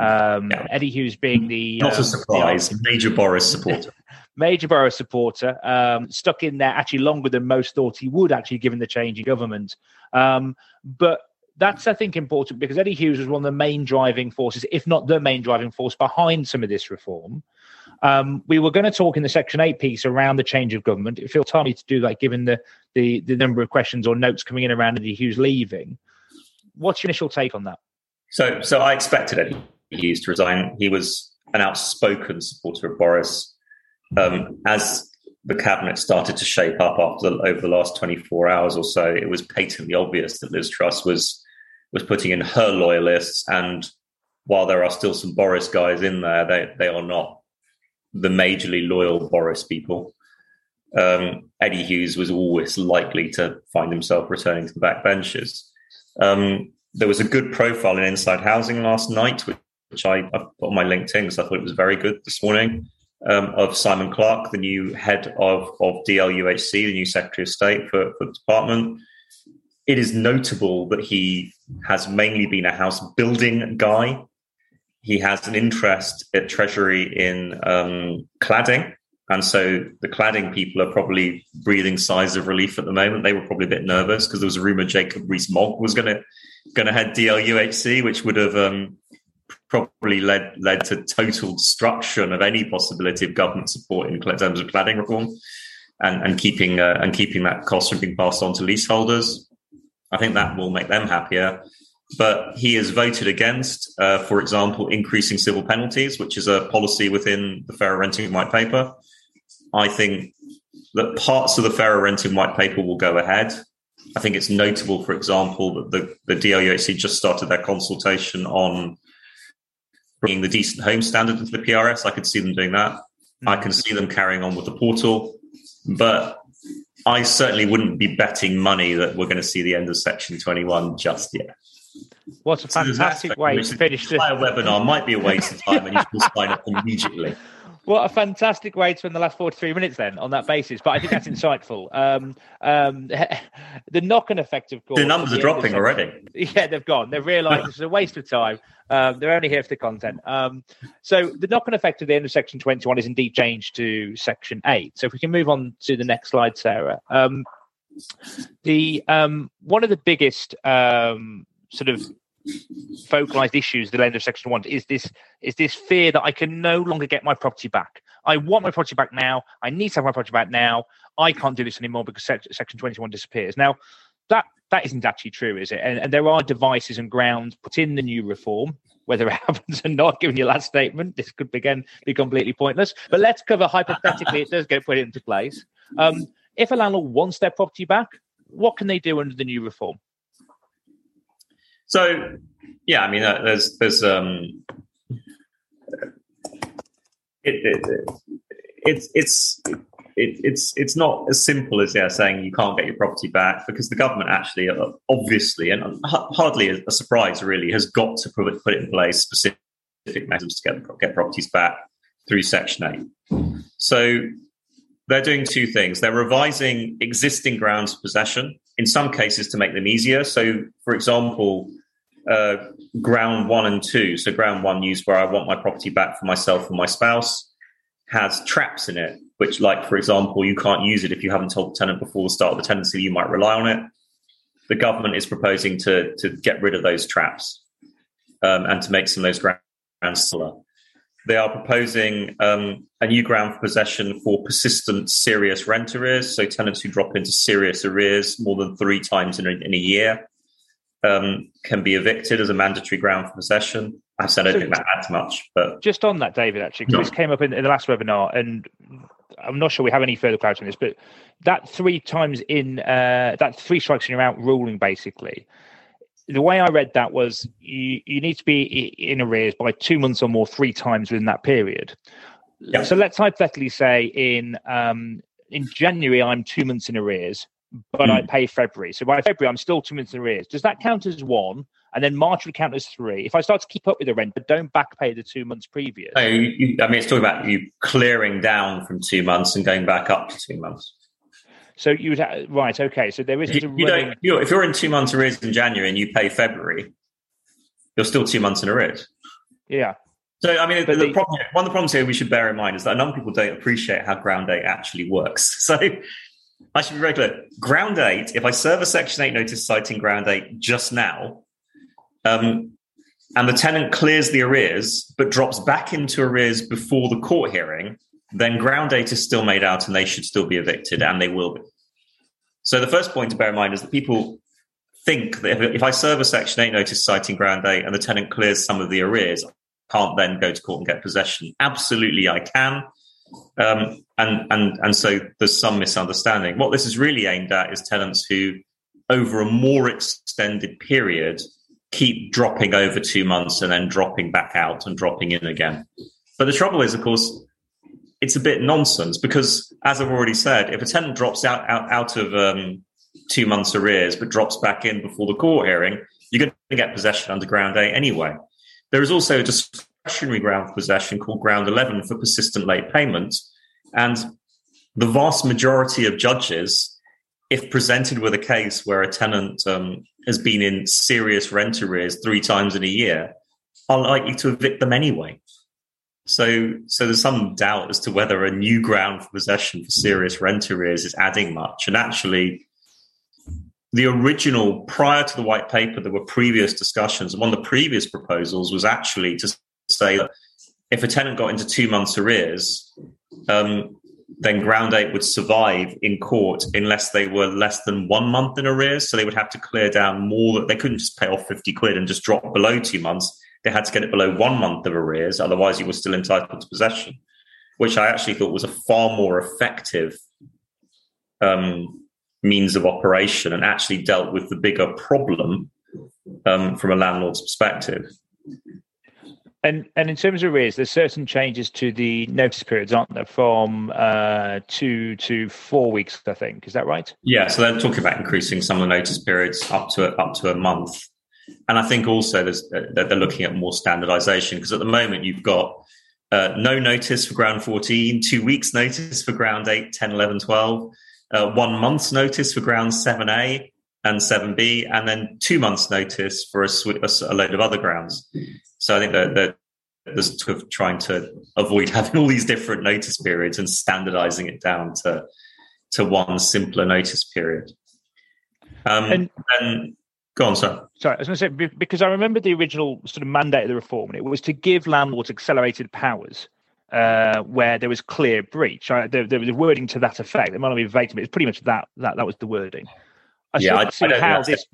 Um, yeah. Eddie Hughes being the not um, a surprise, the, major Boris supporter. major Boris supporter, um, stuck in there actually longer than most thought he would, actually, given the change in government. Um, but that's, I think, important because Eddie Hughes was one of the main driving forces, if not the main driving force, behind some of this reform. Um, we were going to talk in the Section 8 piece around the change of government. It feels timely to do that given the, the, the number of questions or notes coming in around Eddie Hughes leaving. What's your initial take on that? So, so I expected Eddie Hughes to resign. He was an outspoken supporter of Boris. Um, as the cabinet started to shape up after the, over the last 24 hours or so, it was patently obvious that Liz Truss was was putting in her loyalists. And while there are still some Boris guys in there, they they are not the majorly loyal Boris people. Um, Eddie Hughes was always likely to find himself returning to the backbenches. Um, there was a good profile in Inside Housing last night, which which I, I put on my LinkedIn because I thought it was very good this morning, um, of Simon Clarke, the new head of, of DLUHC, the new Secretary of State for, for the department. It is notable that he has mainly been a house building guy. He has an interest at Treasury in um, cladding. And so the cladding people are probably breathing sighs of relief at the moment. They were probably a bit nervous because there was a rumor Jacob Rees-Mogg was going to going to head DLUHC, which would have um, probably led led to total destruction of any possibility of government support in terms of cladding reform, and and keeping uh, and keeping that cost from being passed on to leaseholders. I think that will make them happier. But he has voted against, uh, for example, increasing civil penalties, which is a policy within the Fairer Renting White Paper. I think that parts of the Fairer Renting White Paper will go ahead. I think it's notable, for example, that the, the DLUHC just started their consultation on bringing the decent home standard into the PRS. I could see them doing that. Mm-hmm. I can see them carrying on with the portal, but I certainly wouldn't be betting money that we're going to see the end of Section 21 just yet. What a fantastic so way to finish the entire webinar. Might be a waste of time, and you can sign up immediately. What a fantastic way to spend the last 43 minutes then on that basis. But I think that's insightful. Um, um, the knock on effect, of course. The numbers are dropping already. Yeah, they've gone. They've realised it's a waste of time. Um, they're only here for the content. Um, so the knock on effect of the end of section 21 is indeed changed to section 8. So if we can move on to the next slide, Sarah. Um, the um, One of the biggest sort of focalized issues the end of section one is this is this fear that I can no longer get my property back. I want my property back now. I need to have my property back now. I can't do this anymore because section 21 disappears. Now, that that isn't actually true, is it? And, and, there are devices and grounds put in the new reform. Whether it happens or not, given your last statement, this could again be completely pointless. But let's cover hypothetically it does get put into place. Um, if a landlord wants their property back, what can they do under the new reform? So, yeah, I mean, there's there's um, it, it, it's it's it, it's it's not as simple as yeah saying you can't get your property back because the government actually uh, obviously and hardly a, surprise really has got to put, put it in place specific measures to get get properties back through Section Eight. So they're doing two things. They're revising existing grounds of possession in some cases to make them easier. So, for example, uh, ground one and two. So ground one used where I want my property back for myself and my spouse has traps in it, which, like for example, you can't use it if you haven't told the tenant before the start of the tenancy you might rely on it. The government is proposing to to get rid of those traps um, and to make some of those grounds smaller. They are proposing um, a new ground for possession for persistent serious rent arrears, so tenants who drop into serious arrears more than three times in a, in a year um, can be evicted as a mandatory ground for possession. I said I don't think that adds much, but just on that, David, actually, because no. this came up in, in, the last webinar, and I'm not sure we have any further clarity on this, but that three times in uh, that three strikes and you're out ruling, basically. The way I read that was you, you need to be in arrears by two months or more, three times within that period. Yeah. So let's hypothetically say in um, in January I'm two months in arrears but mm. I hmm. pay February. So by February, I'm still two months in arrears. Does that count as one? And then March would count as three. If I start to keep up with the rent, but don't back pay the two months previous. No, you, I mean, it's talking about you clearing down from two months and going back up to two months. So you would have, right, okay. So there isn't you, you don't, you if you're in two months arrears in January and you pay February, you're still two months in arrears. Yeah. So, I mean, the, the problem, one of the problems here we should bear in mind is that a number of people don't appreciate how ground eight actually works. So, I should be very clear. Ground eight, if I serve a Section 8 notice citing ground eight just now, um, and the tenant clears the arrears but drops back into arrears before the court hearing, then ground eight is still made out and they should still be evicted, and they will be. So the first point to bear in mind is that people think that if, if I serve a Section 8 notice citing ground eight and the tenant clears some of the arrears, I can't then go to court and get possession. Absolutely, I can. Um, and and and so there's some misunderstanding. What this is really aimed at is tenants who, over a more extended period, keep dropping over two months and then dropping back out and dropping in again. But the trouble is, of course, it's a bit nonsense because, as I've already said, if a tenant drops out out, out of um, two months arrears but drops back in before the court hearing, you're going to get possession under ground eight anyway. There is also a discretionary ground for possession called ground 11 for persistent late payments. And the vast majority of judges, if presented with a case where a tenant um, has been in serious rent arrears three times in a year, are likely to evict them anyway. So, so there's some doubt as to whether a new ground for possession for serious rent arrears is adding much. And actually, the original, prior to the white paper, there were previous discussions. And one of the previous proposals was actually to say that if a tenant got into two months arrears, um, then ground eight would survive in court unless they were less than one month in arrears. So they would have to clear down more. That they couldn't just pay off 50 quid and just drop below two months. They had to get it below one month of arrears. Otherwise, you were still entitled to possession, which I actually thought was a far more effective um, means of operation and actually dealt with the bigger problem um, from a landlord's perspective. And and in terms of arrears, there's certain changes to the notice periods, aren't there? From uh, two to four weeks, I think. Is that right? Yeah. So they're talking about increasing some of the notice periods up to a, up to a month, and I think also there's they're looking at more standardisation because at the moment you've got uh, no notice for ground 14, two weeks notice for ground 8, 10, 11, 12, uh, one month's notice for ground 7A and 7B, and then two months' notice for a, a load of other grounds. So I think that, that there's sort of trying to avoid having all these different notice periods and standardizing it down to to one simpler notice period. Um, and, and Go on, sir. Sorry, I was going to say because I remember the original sort of mandate of the reform, and it was to give landlords accelerated powers uh, where there was clear breach. I, there, there, was wording to that effect. It might not be verbatim, but it's pretty much that that that was the wording. I yeah, I, see I how this.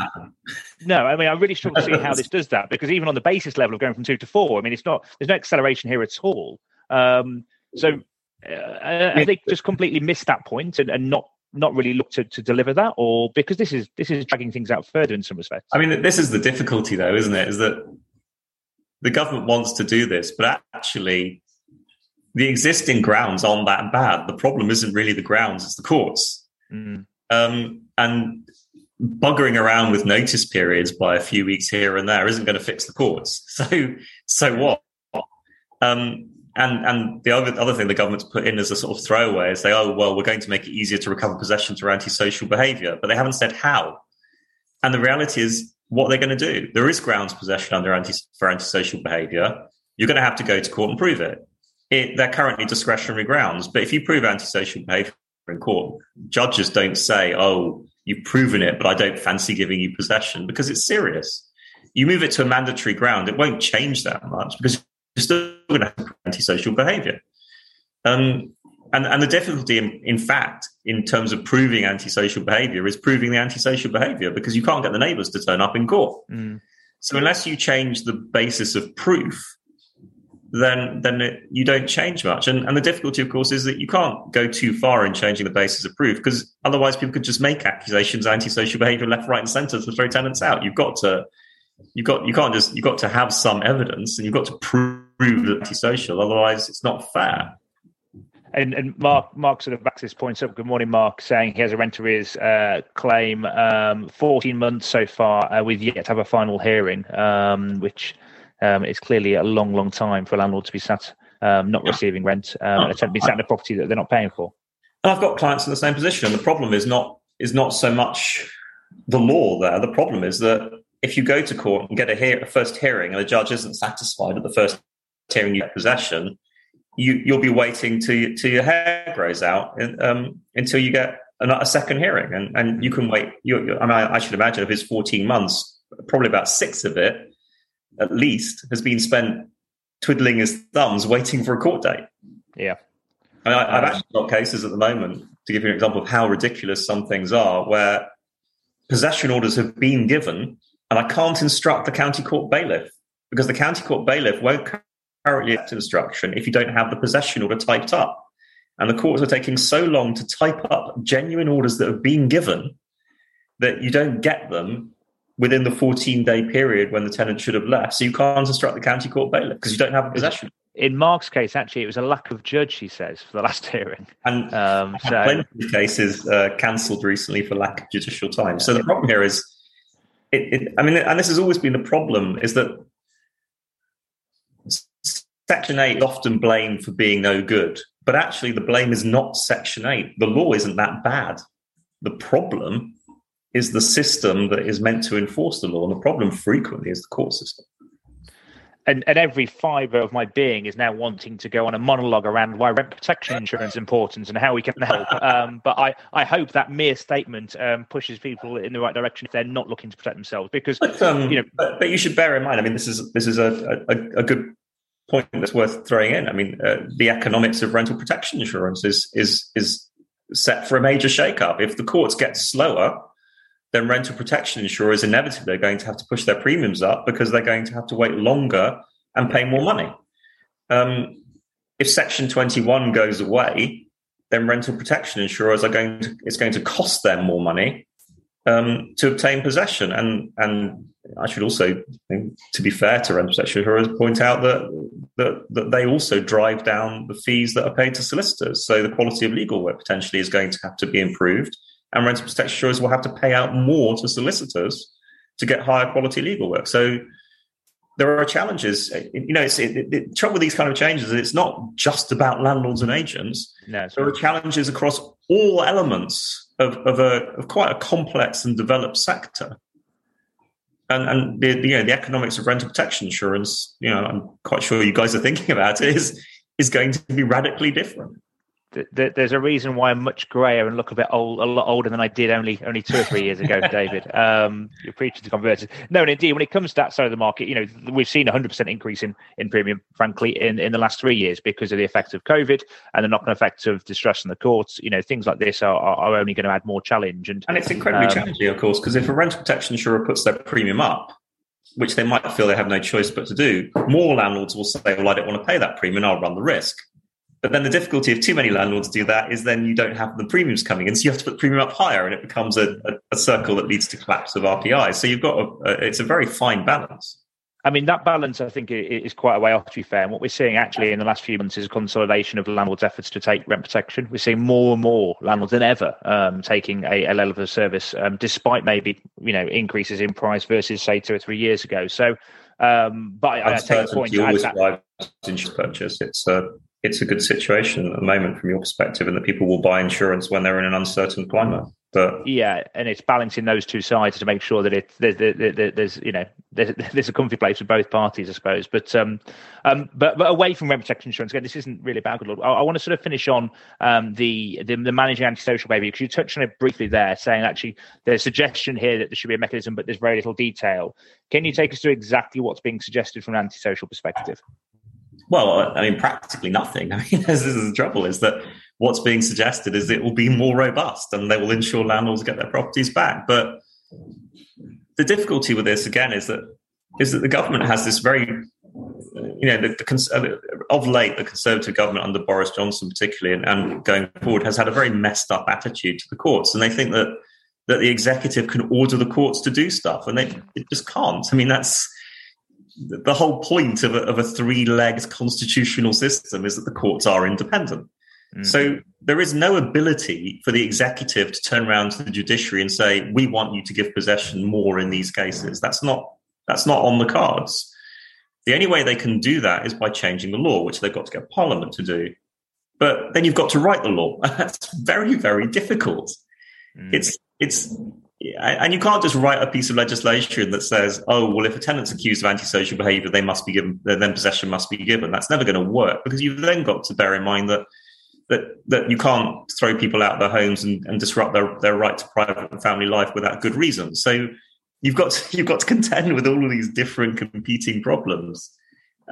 No, I mean, I really struggle to see how this does that because even on the basis level of going from two to four, I mean, it's not. There's no acceleration here at all. Um, so uh, I think just completely missed that point and, and not not really look to, to deliver that or because this is this is dragging things out further in some respects? I mean this is the difficulty though isn't it? Is that the government wants to do this but actually the existing grounds aren't that bad. The problem isn't really the grounds it's the courts. Mm. um, and buggering around with notice periods by a few weeks here and there isn't going to fix the courts. So so what? Um, and and the other other thing the government's put in as a sort of throwaway is say, oh well, we're going to make it easier to recover possession through antisocial behaviour, but they haven't said how. And the reality is, what they're going to do. There is grounds possession under anti for antisocial behaviour. You're going to have to go to court and prove it. it. They're currently discretionary grounds, but if you prove antisocial behaviour in court, judges don't say, oh, you've proven it, but I don't fancy giving you possession because it's serious. You move it to a mandatory ground, it won't change that much because you're still going to have antisocial behavior. Um, and, and the difficulty, in, in fact, in terms of proving antisocial behavior is proving the antisocial behavior because you can't get the neighbors to turn up in court. Mm. So unless you change the basis of proof, then then it, you don't change much. And, and the difficulty, of course, is that you can't go too far in changing the basis of proof because otherwise people could just make accusations antisocial behavior left, right, and centre to throw tenants out. You've got to you got you can't just you got to have some evidence and you've got to prove that antisocial. Otherwise, it's not fair. And, and Mark, Mark sort of backs this point up. Good morning, Mark, saying he has a rent arrears uh, claim, um, 14 months so far. Uh, we've yet to have a final hearing, um, which um, is clearly a long, long time for a landlord to be sat um, not receiving rent um, and be sat in a property that they're not paying for. And I've got clients in the same position. And the problem is not is not so much the law there. The problem is that if you go to court and get a, hear, a first hearing and the judge isn't satisfied at the first hearing you get possession, you, you'll be waiting till, till your hair grows out um, until you get a, a, second hearing. And, and you can wait. You, you, I, mean, I should imagine if it's 14 months, probably about six of it at least has been spent twiddling his thumbs waiting for a court date. Yeah. I I, have actually got cases at the moment, to give you an example of how ridiculous some things are, where possession orders have been given and I can't instruct the county court bailiff because the county court bailiff won't currently accept instruction if you don't have the possession order typed up. And the courts are taking so long to type up genuine orders that have been given that you don't get them within the 14 day period when the tenant should have left. So you can't instruct the county court bailiff because you don't have a possession. In Mark's case, actually, it was a lack of judge, he says, for the last hearing. And um, so... plenty of cases uh, cancelled recently for lack of judicial time. So the problem here is it, it, I mean, and this has always been the problem is that Section 8 is often blamed for being no good, but actually the blame is not Section 8. The law isn't that bad. The problem is the system that is meant to enforce the law, and the problem frequently is the court system and, and every fiber of my being is now wanting to go on a monologue around why rent protection insurance is important and how we can help. Um, but I, I hope that mere statement um, pushes people in the right direction if they're not looking to protect themselves. Because but, um, you know, but, but, you should bear in mind. I mean, this is this is a, a, a good point that's worth throwing in. I mean, uh, the economics of rental protection insurance is is is set for a major shake-up. If the courts get slower then rental protection insurers inevitably are going to have to push their premiums up because they're going to have to wait longer and pay more money. Um, if Section 21 goes away, then rental protection insurers are going to, it's going to cost them more money um, to obtain possession. And, and I should also, to be fair to rental protection insurers, point out that, that, that they also drive down the fees that are paid to solicitors. So the quality of legal work potentially is going to have to be improved and rental protection insurers will have to pay out more to solicitors to get higher quality legal work. So there are challenges. You know, it's it, the trouble with these kind of changes is it's not just about landlords and agents. No, there are challenges across all elements of, of a of quite a complex and developed sector. And and the you know the economics of rental protection insurance, you know, I'm quite sure you guys are thinking about it, is is going to be radically different there's a reason why I'm much grayer and look a bit old, a lot older than I did only only two or three years ago, David. Um, you're preaching to converted. No, and indeed, when it comes to that side of the market, you know, we've seen a 100% increase in, in premium, frankly, in, in the last three years because of the effect of COVID and the knock-on effects of distress in the courts. You know, things like this are, are only going to add more challenge. And, and it's incredibly um, challenging, of course, because if a rental protection insurer puts their premium up, which they might feel they have no choice but to do, more landlords will say, well, I don't want to pay that premium, I'll run the risk. But then the difficulty of too many landlords do that is then you don't have the premiums coming in, so you have to put the premium up higher, and it becomes a, a, a circle that leads to collapse of RPI. So you've got a, a, it's a very fine balance. I mean, that balance, I think, is quite a way off, to be fair. And what we're seeing actually in the last few months is a consolidation of landlords' efforts to take rent protection. We're seeing more and more landlords than ever um, taking a, a, level of service, um, despite maybe you know increases in price versus say two or three years ago. So, um, but I, I take the point. Always that, purchase. It's uh, it's a good situation at the moment from your perspective, and that people will buy insurance when they're in an uncertain climate. But yeah, and it's balancing those two sides to make sure that it there's, there's you know there's, there's a comfy place for both parties, I suppose. But um, um, but but away from rent protection insurance, again, this isn't really about Goodlord. I, I want to sort of finish on um the the, the managing antisocial behaviour because you touched on it briefly there, saying actually there's a suggestion here that there should be a mechanism, but there's very little detail. Can you take us through exactly what's being suggested from an antisocial perspective? Well, I mean, practically nothing. I mean, this is the trouble: is that what's being suggested is it will be more robust and they will ensure landlords get their properties back. But the difficulty with this again is that is that the government has this very, you know, the, the uh, of late the Conservative government under Boris Johnson particularly and, and going forward has had a very messed up attitude to the courts, and they think that that the executive can order the courts to do stuff, and they it just can't. I mean, that's the whole point of a, of a three-legged constitutional system is that the courts are independent. Mm. So there is no ability for the executive to turn around to the judiciary and say, "We want you to give possession more in these cases." That's not that's not on the cards. The only way they can do that is by changing the law, which they've got to get Parliament to do. But then you've got to write the law. and That's very very difficult. Mm. It's it's and you can't just write a piece of legislation that says, "Oh, well, if a tenant's accused of antisocial behaviour, they must be given, then possession must be given." That's never going to work because you've then got to bear in mind that that that you can't throw people out of their homes and, and disrupt their, their right to private and family life without good reason. So you've got to, you've got to contend with all of these different competing problems.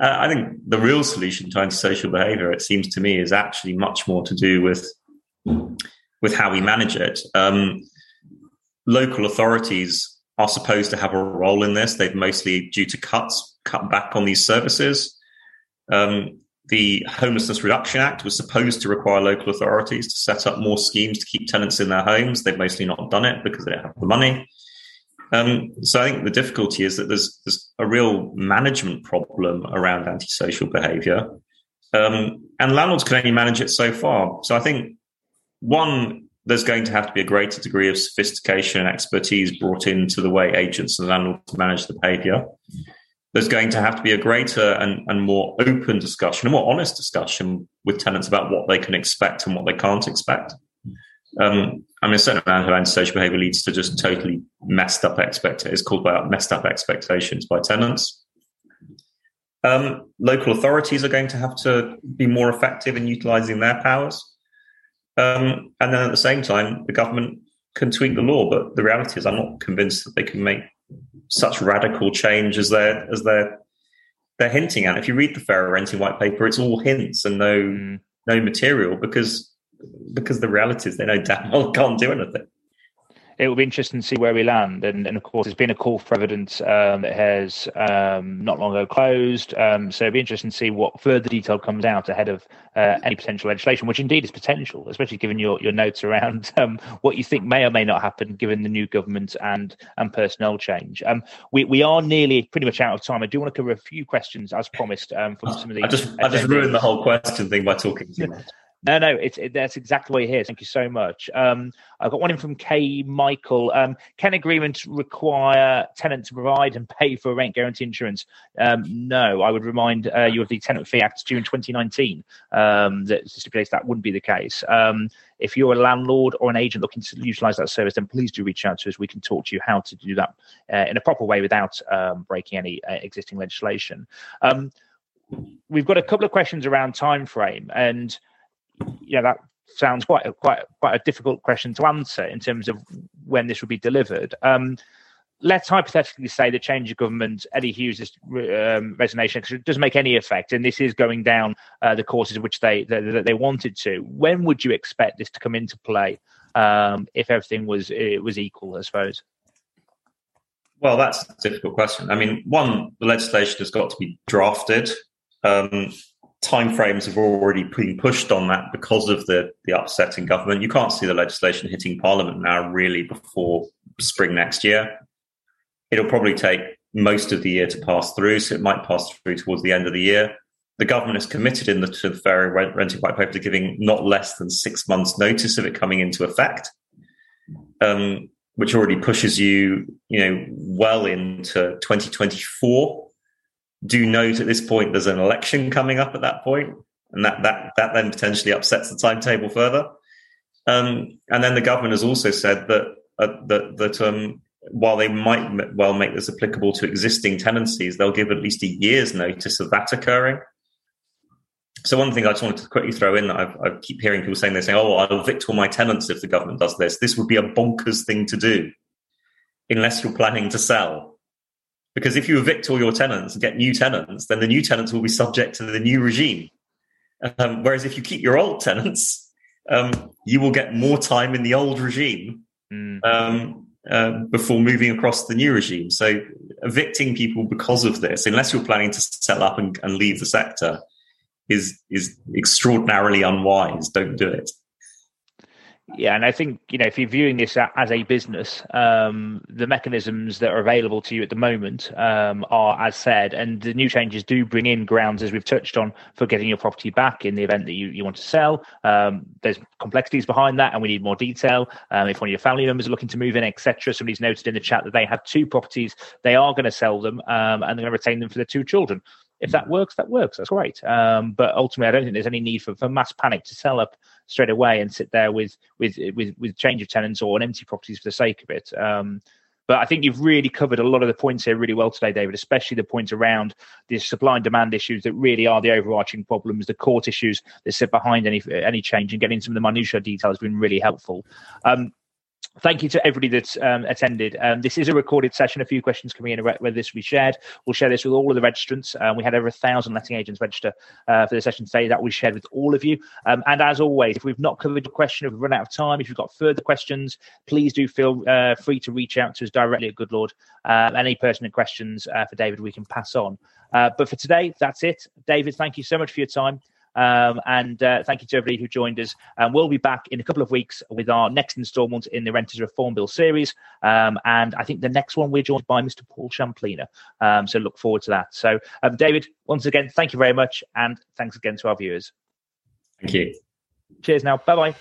Uh, I think the real solution to antisocial behaviour, it seems to me, is actually much more to do with with how we manage it. Um, local authorities are supposed to have a role in this. They've mostly, due to cuts, cut back on these services. Um, the Homelessness Reduction Act was supposed to require local authorities to set up more schemes to keep tenants in their homes. They've mostly not done it because they don't have the money. Um, so I think the difficulty is that there's, there's a real management problem around antisocial behaviour, um, and landlords can only manage it so far. So I think one there's going to have to be a greater degree of sophistication and expertise brought into the way agents and landlords manage the behavior. There's going to have to be a greater and, and more open discussion, a more honest discussion with tenants about what they can expect and what they can't expect. Um, I mean, a certain amount of antisocial behavior leads to just totally messed up expectations. It's called by messed up expectations by tenants. Um, local authorities are going to have to be more effective in utilizing their powers. Um, and then at the same time, the government can tweak the law. But the reality is, I'm not convinced that they can make such radical change as they're as they're they're hinting at. If you read the Fairer Renting White Paper, it's all hints and no mm. no material because because the reality is they know damn well can't do anything it will be interesting to see where we land. And, and of course, there's been a call for evidence um, that has um, not long ago closed. Um, so it'll be interesting to see what further detail comes out ahead of uh, any potential legislation, which indeed is potential, especially given your, your notes around um, what you think may or may not happen given the new government and and personnel change. Um, we, we are nearly pretty much out of time. I do want to cover a few questions as promised um, from some of the. I just, I just ruined the whole question thing by talking too much. No, no, it's it, that's exactly what you hear. Thank you so much. Um, I've got one in from K. Michael. Um, can agreements require tenant to provide and pay for rent guarantee insurance? Um, no, I would remind uh, you of the Tenant Fee Act in 2019 um, that stipulates that wouldn't be the case. Um, if you're a landlord or an agent looking to utilise that service, then please do reach out to us. We can talk to you how to do that uh, in a proper way without um, breaking any uh, existing legislation. Um, we've got a couple of questions around time frame and know that sounds quite a, quite quite a difficult question to answer in terms of when this will be delivered. Um, let's hypothetically say the change of government, Eddie Hughes' um, resignation, because it doesn't make any effect, and this is going down uh, the courses which they that they wanted to. When would you expect this to come into play um, if everything was it was equal? I suppose. Well, that's a difficult question. I mean, one, the legislation has got to be drafted. Um, timeframes have already been pushed on that because of the the upset in government. You can't see the legislation hitting Parliament now really before spring next year. It'll probably take most of the year to pass through, so it might pass through towards the end of the year. The government is committed in the to the fair renting white paper to giving not less than six months' notice of it coming into effect, um, which already pushes you, you know, well into 2024 do note at this point there's an election coming up at that point, and that that that then potentially upsets the timetable further. Um, and then the government has also said that uh, that that um, while they might well make this applicable to existing tenancies, they'll give at least a year's notice of that occurring. So one thing I just wanted to quickly throw in that I've, I keep hearing people saying they're saying, "Oh, I'll evict all my tenants if the government does this." This would be a bonkers thing to do, unless you're planning to sell. Because if you evict all your tenants and get new tenants, then the new tenants will be subject to the new regime. Um, whereas if you keep your old tenants, um, you will get more time in the old regime mm. um, uh, before moving across the new regime. So evicting people because of this, unless you're planning to settle up and, and leave the sector, is is extraordinarily unwise. Don't do it. Yeah, and I think you know if you're viewing this as a business, um, the mechanisms that are available to you at the moment um, are as said, and the new changes do bring in grounds as we've touched on for getting your property back in the event that you, you want to sell. Um, there's complexities behind that, and we need more detail. Um, if one of your family members are looking to move in, etc., somebody's noted in the chat that they have two properties, they are going to sell them, um, and they're going to retain them for their two children if that works, that works. That's great. Um, but ultimately, I don't think there's any need for, for mass panic to sell up straight away and sit there with with with with change of tenants or an empty properties for the sake of it. Um, but I think you've really covered a lot of the points here really well today, David, especially the points around the supply and demand issues that really are the overarching problems, the court issues that sit behind any any change, and getting some of the minutiae details has been really helpful. Um, thank you to everybody that's um, attended. Um, this is a recorded session. A few questions coming in whether this will be shared. We'll share this with all of the registrants. Um, we had over a thousand letting agents register uh, for the session today. That we shared with all of you. Um, and as always, if we've not covered your question, if we've run out of time, if you've got further questions, please do feel uh, free to reach out to us directly at Goodlord. Uh, any pertinent questions uh, for David, we can pass on. Uh, but for today, that's it. David, thank you so much for your time. Um, and uh, thank you to everybody who joined us. And we'll be back in a couple of weeks with our next instalment in the Renters Reform Bill series. Um, and I think the next one we're joined by Mr. Paul Shamplina. Um, so look forward to that. So, um, David, once again, thank you very much. And thanks again to our viewers. Thank you. Cheers now. Bye bye.